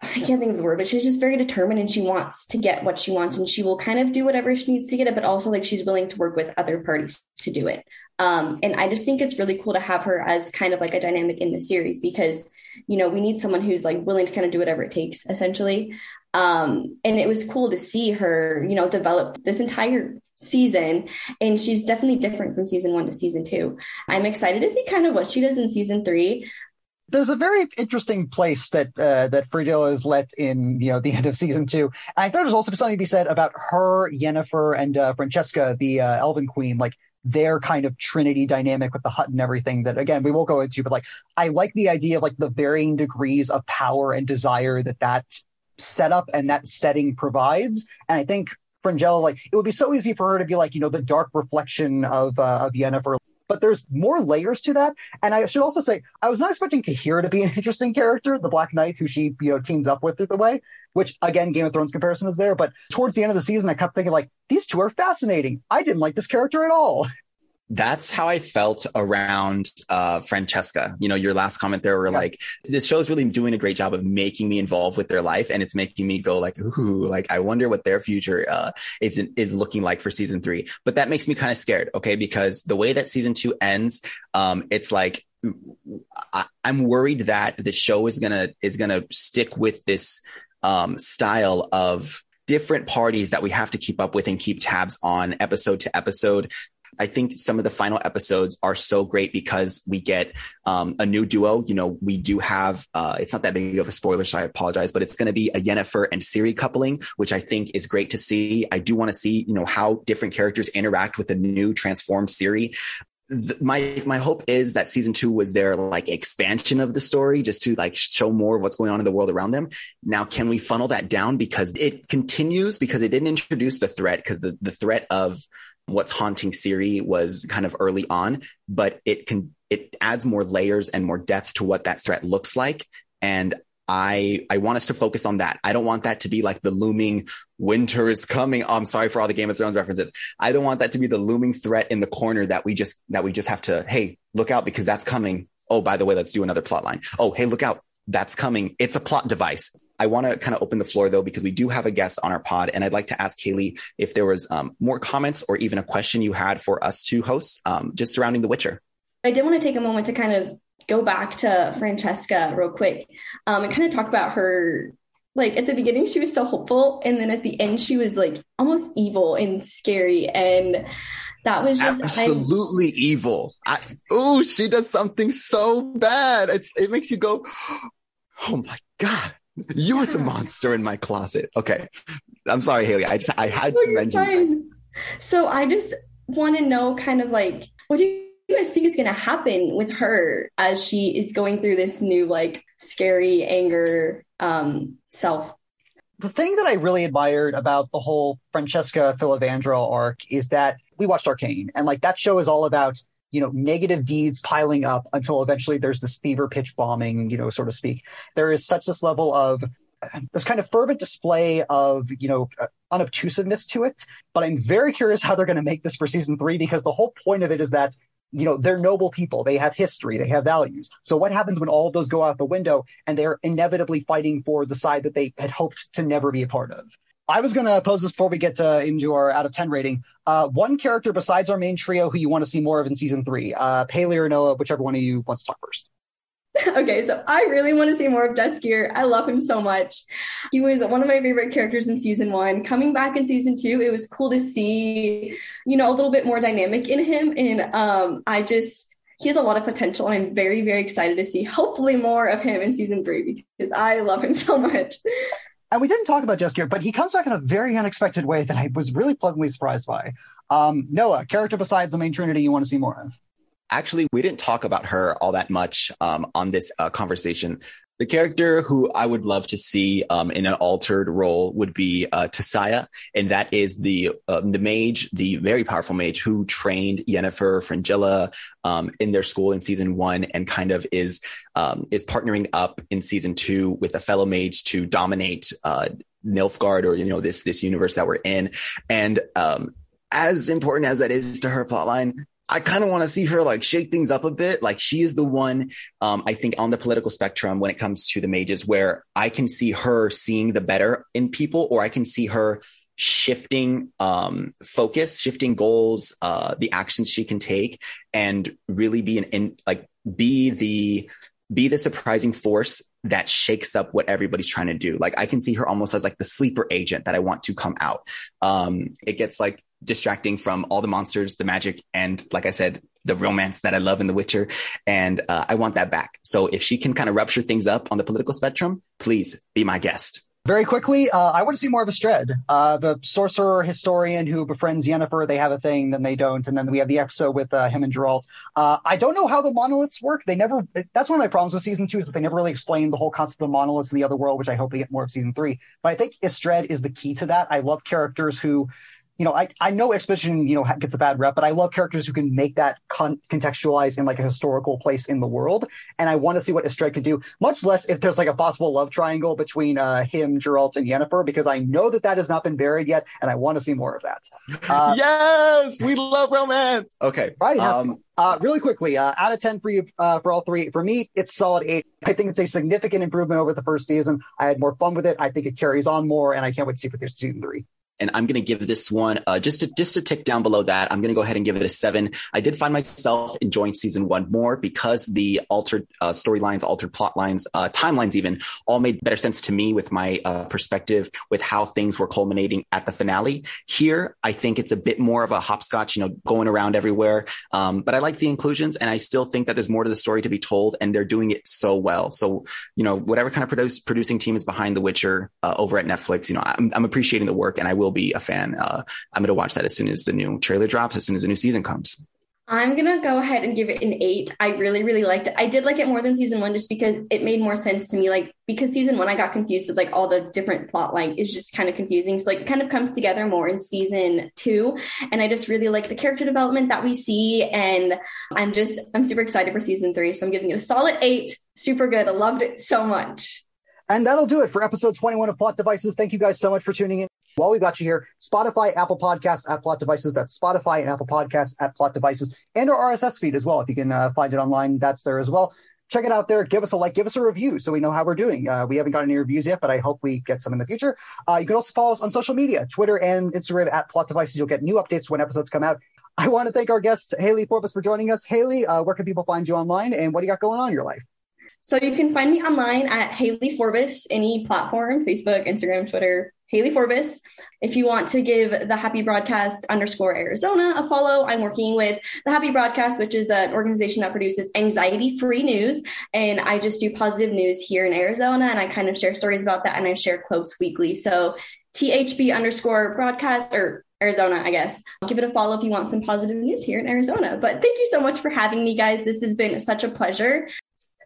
I can't think of the word, but she's just very determined and she wants to get what she wants and she will kind of do whatever she needs to get it, but also like she's willing to work with other parties to do it. Um, and I just think it's really cool to have her as kind of like a dynamic in the series because, you know, we need someone who's like willing to kind of do whatever it takes essentially. Um, and it was cool to see her, you know, develop this entire season and she's definitely different from season one to season two. I'm excited to see kind of what she does in season three there's a very interesting place that uh, that Fringilla is let in, you know, the end of season two. And I thought there's also something to be said about her, Yennefer, and uh, Francesca, the uh, Elven Queen, like their kind of Trinity dynamic with the hut and everything. That again, we won't go into, but like I like the idea of like the varying degrees of power and desire that that setup and that setting provides. And I think Fringilla, like it would be so easy for her to be like, you know, the dark reflection of uh, of Yennefer but there's more layers to that. And I should also say, I was not expecting Cahir to be an interesting character, the Black Knight who she, you know, teams up with through the way, which again, Game of Thrones comparison is there. But towards the end of the season, I kept thinking like, these two are fascinating. I didn't like this character at all. that's how I felt around uh, Francesca. You know, your last comment there were yeah. like, this show is really doing a great job of making me involved with their life, and it's making me go like, ooh, like I wonder what their future uh, is is looking like for season three. But that makes me kind of scared, okay? Because the way that season two ends, um, it's like I, am worried that the show is gonna is gonna stick with this um, style of different parties that we have to keep up with and keep tabs on episode to episode I think some of the final episodes are so great because we get um, a new duo. You know, we do have, uh, it's not that big of a spoiler, so I apologize, but it's going to be a Yennefer and Ciri coupling, which I think is great to see. I do want to see, you know, how different characters interact with the new transformed Ciri my my hope is that season two was their like expansion of the story just to like show more of what's going on in the world around them now can we funnel that down because it continues because it didn't introduce the threat because the, the threat of what's haunting Ciri was kind of early on, but it can it adds more layers and more depth to what that threat looks like. And I I want us to focus on that. I don't want that to be like the looming winter is coming. Oh, I'm sorry for all the Game of Thrones references. I don't want that to be the looming threat in the corner that we just that we just have to hey look out because that's coming. oh, by the way, let's do another plot line. Oh, hey, look out. That's coming. It's a plot device. I want to kind of open the floor though, because we do have a guest on our pod. And I'd like to ask Haley if there was um, more comments or even a question you had for us two hosts um, just surrounding The Witcher. I did want to take a moment to kind of go back to Francesca real quick um, and kind of talk about her. Like at the beginning, she was so hopeful, and then at the end, she was like almost evil and scary. And that was just absolutely I, evil. oh, she does something so bad. It's it makes you go, oh my god, you're the monster in my closet. Okay, I'm sorry, Haley. I just I had to mention. So I just want to know, kind of like, what do you you guys think is going to happen with her as she is going through this new like scary anger um, self? The thing that I really admired about the whole Francesca Filavandrel arc is that we watched Arcane, and like that show is all about you know negative deeds piling up until eventually there's this fever pitch bombing, you know, so to speak. There is such this level of this kind of fervent display of you know uh, unobtrusiveness to it but i'm very curious how they're going to make this for season three because the whole point of it is that you know, they're noble people. They have history. They have values. So what happens when all of those go out the window and they're inevitably fighting for the side that they had hoped to never be a part of? I was going to pose this before we get to into our out of 10 rating. Uh, one character besides our main trio who you want to see more of in season three, uh, Haley or Noah, whichever one of you wants to talk first. okay, so I really want to see more of Jaskier. I love him so much. He was one of my favorite characters in season one. Coming back in season two, it was cool to see, you know, a little bit more dynamic in him. And um, I just he has a lot of potential and I'm very, very excited to see hopefully more of him in season three because I love him so much. And we didn't talk about Jaskier, but he comes back in a very unexpected way that I was really pleasantly surprised by. Um, Noah, character besides the main trinity you want to see more of? actually, we didn't talk about her all that much um, on this uh, conversation. The character who I would love to see um, in an altered role would be uh, Tissaia, and that is the uh, the mage, the very powerful mage who trained Yennefer Fringilla um, in their school in season one, and kind of is um, is partnering up in season two with a fellow mage to dominate uh, Nilfgaard, or you know this this universe that we're in, and um, as important as that is to her plotline, I kind of want to see her like shake things up a bit. Like she is the one, um, I think on the political spectrum when it comes to the mages where I can see her seeing the better in people or I can see her shifting um, focus, shifting goals, uh, the actions she can take and really be an in like be the be the surprising force that shakes up what everybody's trying to do. Like I can see her almost as like the sleeper agent that I want to come out. Um, it gets like distracting from all the monsters, the magic, and like I said, the romance that I love in The Witcher. And uh, I want that back. So if she can kind of rupture things up on the political spectrum, please be my guest. Very quickly, uh, I want to see more of Istredd, uh, the sorcerer historian who befriends Yennefer. They have a thing, then they don't, and then we have the episode with uh, him and Geralt. Uh, I don't know how the monoliths work. They never. That's one of my problems with season two is that they never really explain the whole concept of monoliths in the other world, which I hope we get more of season three. But I think Istredd is the key to that. I love characters who you know, I, I know exposition, you know, gets a bad rep, but I love characters who can make that con- contextualize in like a historical place in the world. And I want to see what Istredd can do, much less if there's like a possible love triangle between uh, him, Geralt, and Yennefer, because I know that that has not been buried yet. And I want to see more of that. Uh, yes, we love romance. Okay. Right. Um, uh, really quickly, uh, out of 10 for you, uh, for all three, for me, it's solid eight. I think it's a significant improvement over the first season. I had more fun with it. I think it carries on more, and I can't wait to see what there's season three and I'm going to give this one uh, just to just to tick down below that. I'm going to go ahead and give it a seven. I did find myself enjoying season one more because the altered uh, storylines, altered plot lines, uh, timelines, even all made better sense to me with my uh, perspective with how things were culminating at the finale. Here, I think it's a bit more of a hopscotch, you know, going around everywhere. Um, but I like the inclusions, and I still think that there's more to the story to be told, and they're doing it so well. So, you know, whatever kind of produce, producing team is behind The Witcher uh, over at Netflix, you know, I'm, I'm appreciating the work, and I will will be a fan. Uh, I'm going to watch that as soon as the new trailer drops, as soon as the new season comes. I'm gonna go ahead and give it an eight. I really, really liked it. I did like it more than season one just because it made more sense to me. Like because season one I got confused with like all the different plot line is just kind of confusing. So like it kind of comes together more in season two. And I just really like the character development that we see. And I'm just I'm super excited for season three. So I'm giving it a solid eight. Super good. I loved it so much. And that'll do it for episode 21 of Plot Devices. Thank you guys so much for tuning in. While we've got you here, Spotify, Apple Podcasts at Plot Devices. That's Spotify and Apple Podcasts at Plot Devices, and our RSS feed as well. If you can uh, find it online, that's there as well. Check it out there. Give us a like, give us a review so we know how we're doing. Uh, we haven't got any reviews yet, but I hope we get some in the future. Uh, you can also follow us on social media, Twitter and Instagram at Plot Devices. You'll get new updates when episodes come out. I want to thank our guest, Haley Forbes, for joining us. Haley, uh, where can people find you online and what do you got going on in your life? So you can find me online at Haley Forbes, any platform, Facebook, Instagram, Twitter, Haley Forbes. If you want to give the Happy Broadcast underscore Arizona a follow, I'm working with the Happy Broadcast, which is an organization that produces anxiety free news. And I just do positive news here in Arizona and I kind of share stories about that and I share quotes weekly. So THB underscore broadcast or Arizona, I guess. Give it a follow if you want some positive news here in Arizona. But thank you so much for having me, guys. This has been such a pleasure.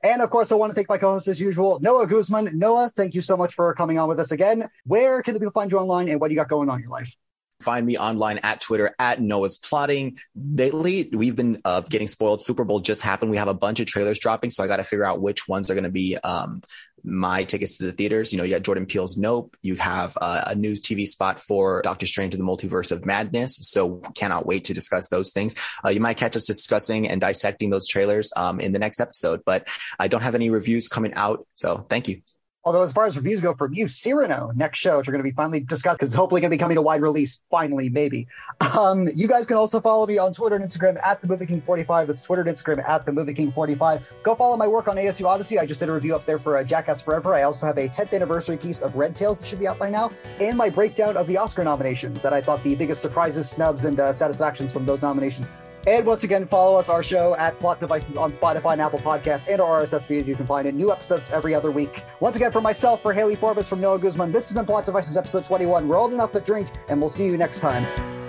And of course, I want to thank my co-host as usual, Noah Guzman. Noah, thank you so much for coming on with us again. Where can the people find you online and what you got going on in your life? Find me online at Twitter at Noah's Plotting. Lately, we've been uh, getting spoiled. Super Bowl just happened. We have a bunch of trailers dropping, so I got to figure out which ones are going to be um, my tickets to the theaters. You know, you got Jordan Peele's Nope. You have uh, a new TV spot for Doctor Strange in the Multiverse of Madness. So cannot wait to discuss those things. Uh, you might catch us discussing and dissecting those trailers um, in the next episode, but I don't have any reviews coming out. So thank you. Although, as far as reviews go from you, Cyrano, next show, which are going to be finally discussed because it's hopefully going to be coming to wide release. Finally, maybe. Um, you guys can also follow me on Twitter and Instagram at the Movie King 45. That's Twitter and Instagram at the Movie King 45. Go follow my work on ASU Odyssey. I just did a review up there for uh, Jackass Forever. I also have a 10th anniversary piece of Red Tails that should be out by now, and my breakdown of the Oscar nominations that I thought the biggest surprises, snubs, and uh, satisfactions from those nominations and once again, follow us, our show at Plot Devices on Spotify and Apple Podcasts and our RSS feed. You can find it new episodes every other week. Once again, for myself, for Haley Forbes, from Noah Guzman, this has been Plot Devices episode 21. We're old enough to drink, and we'll see you next time.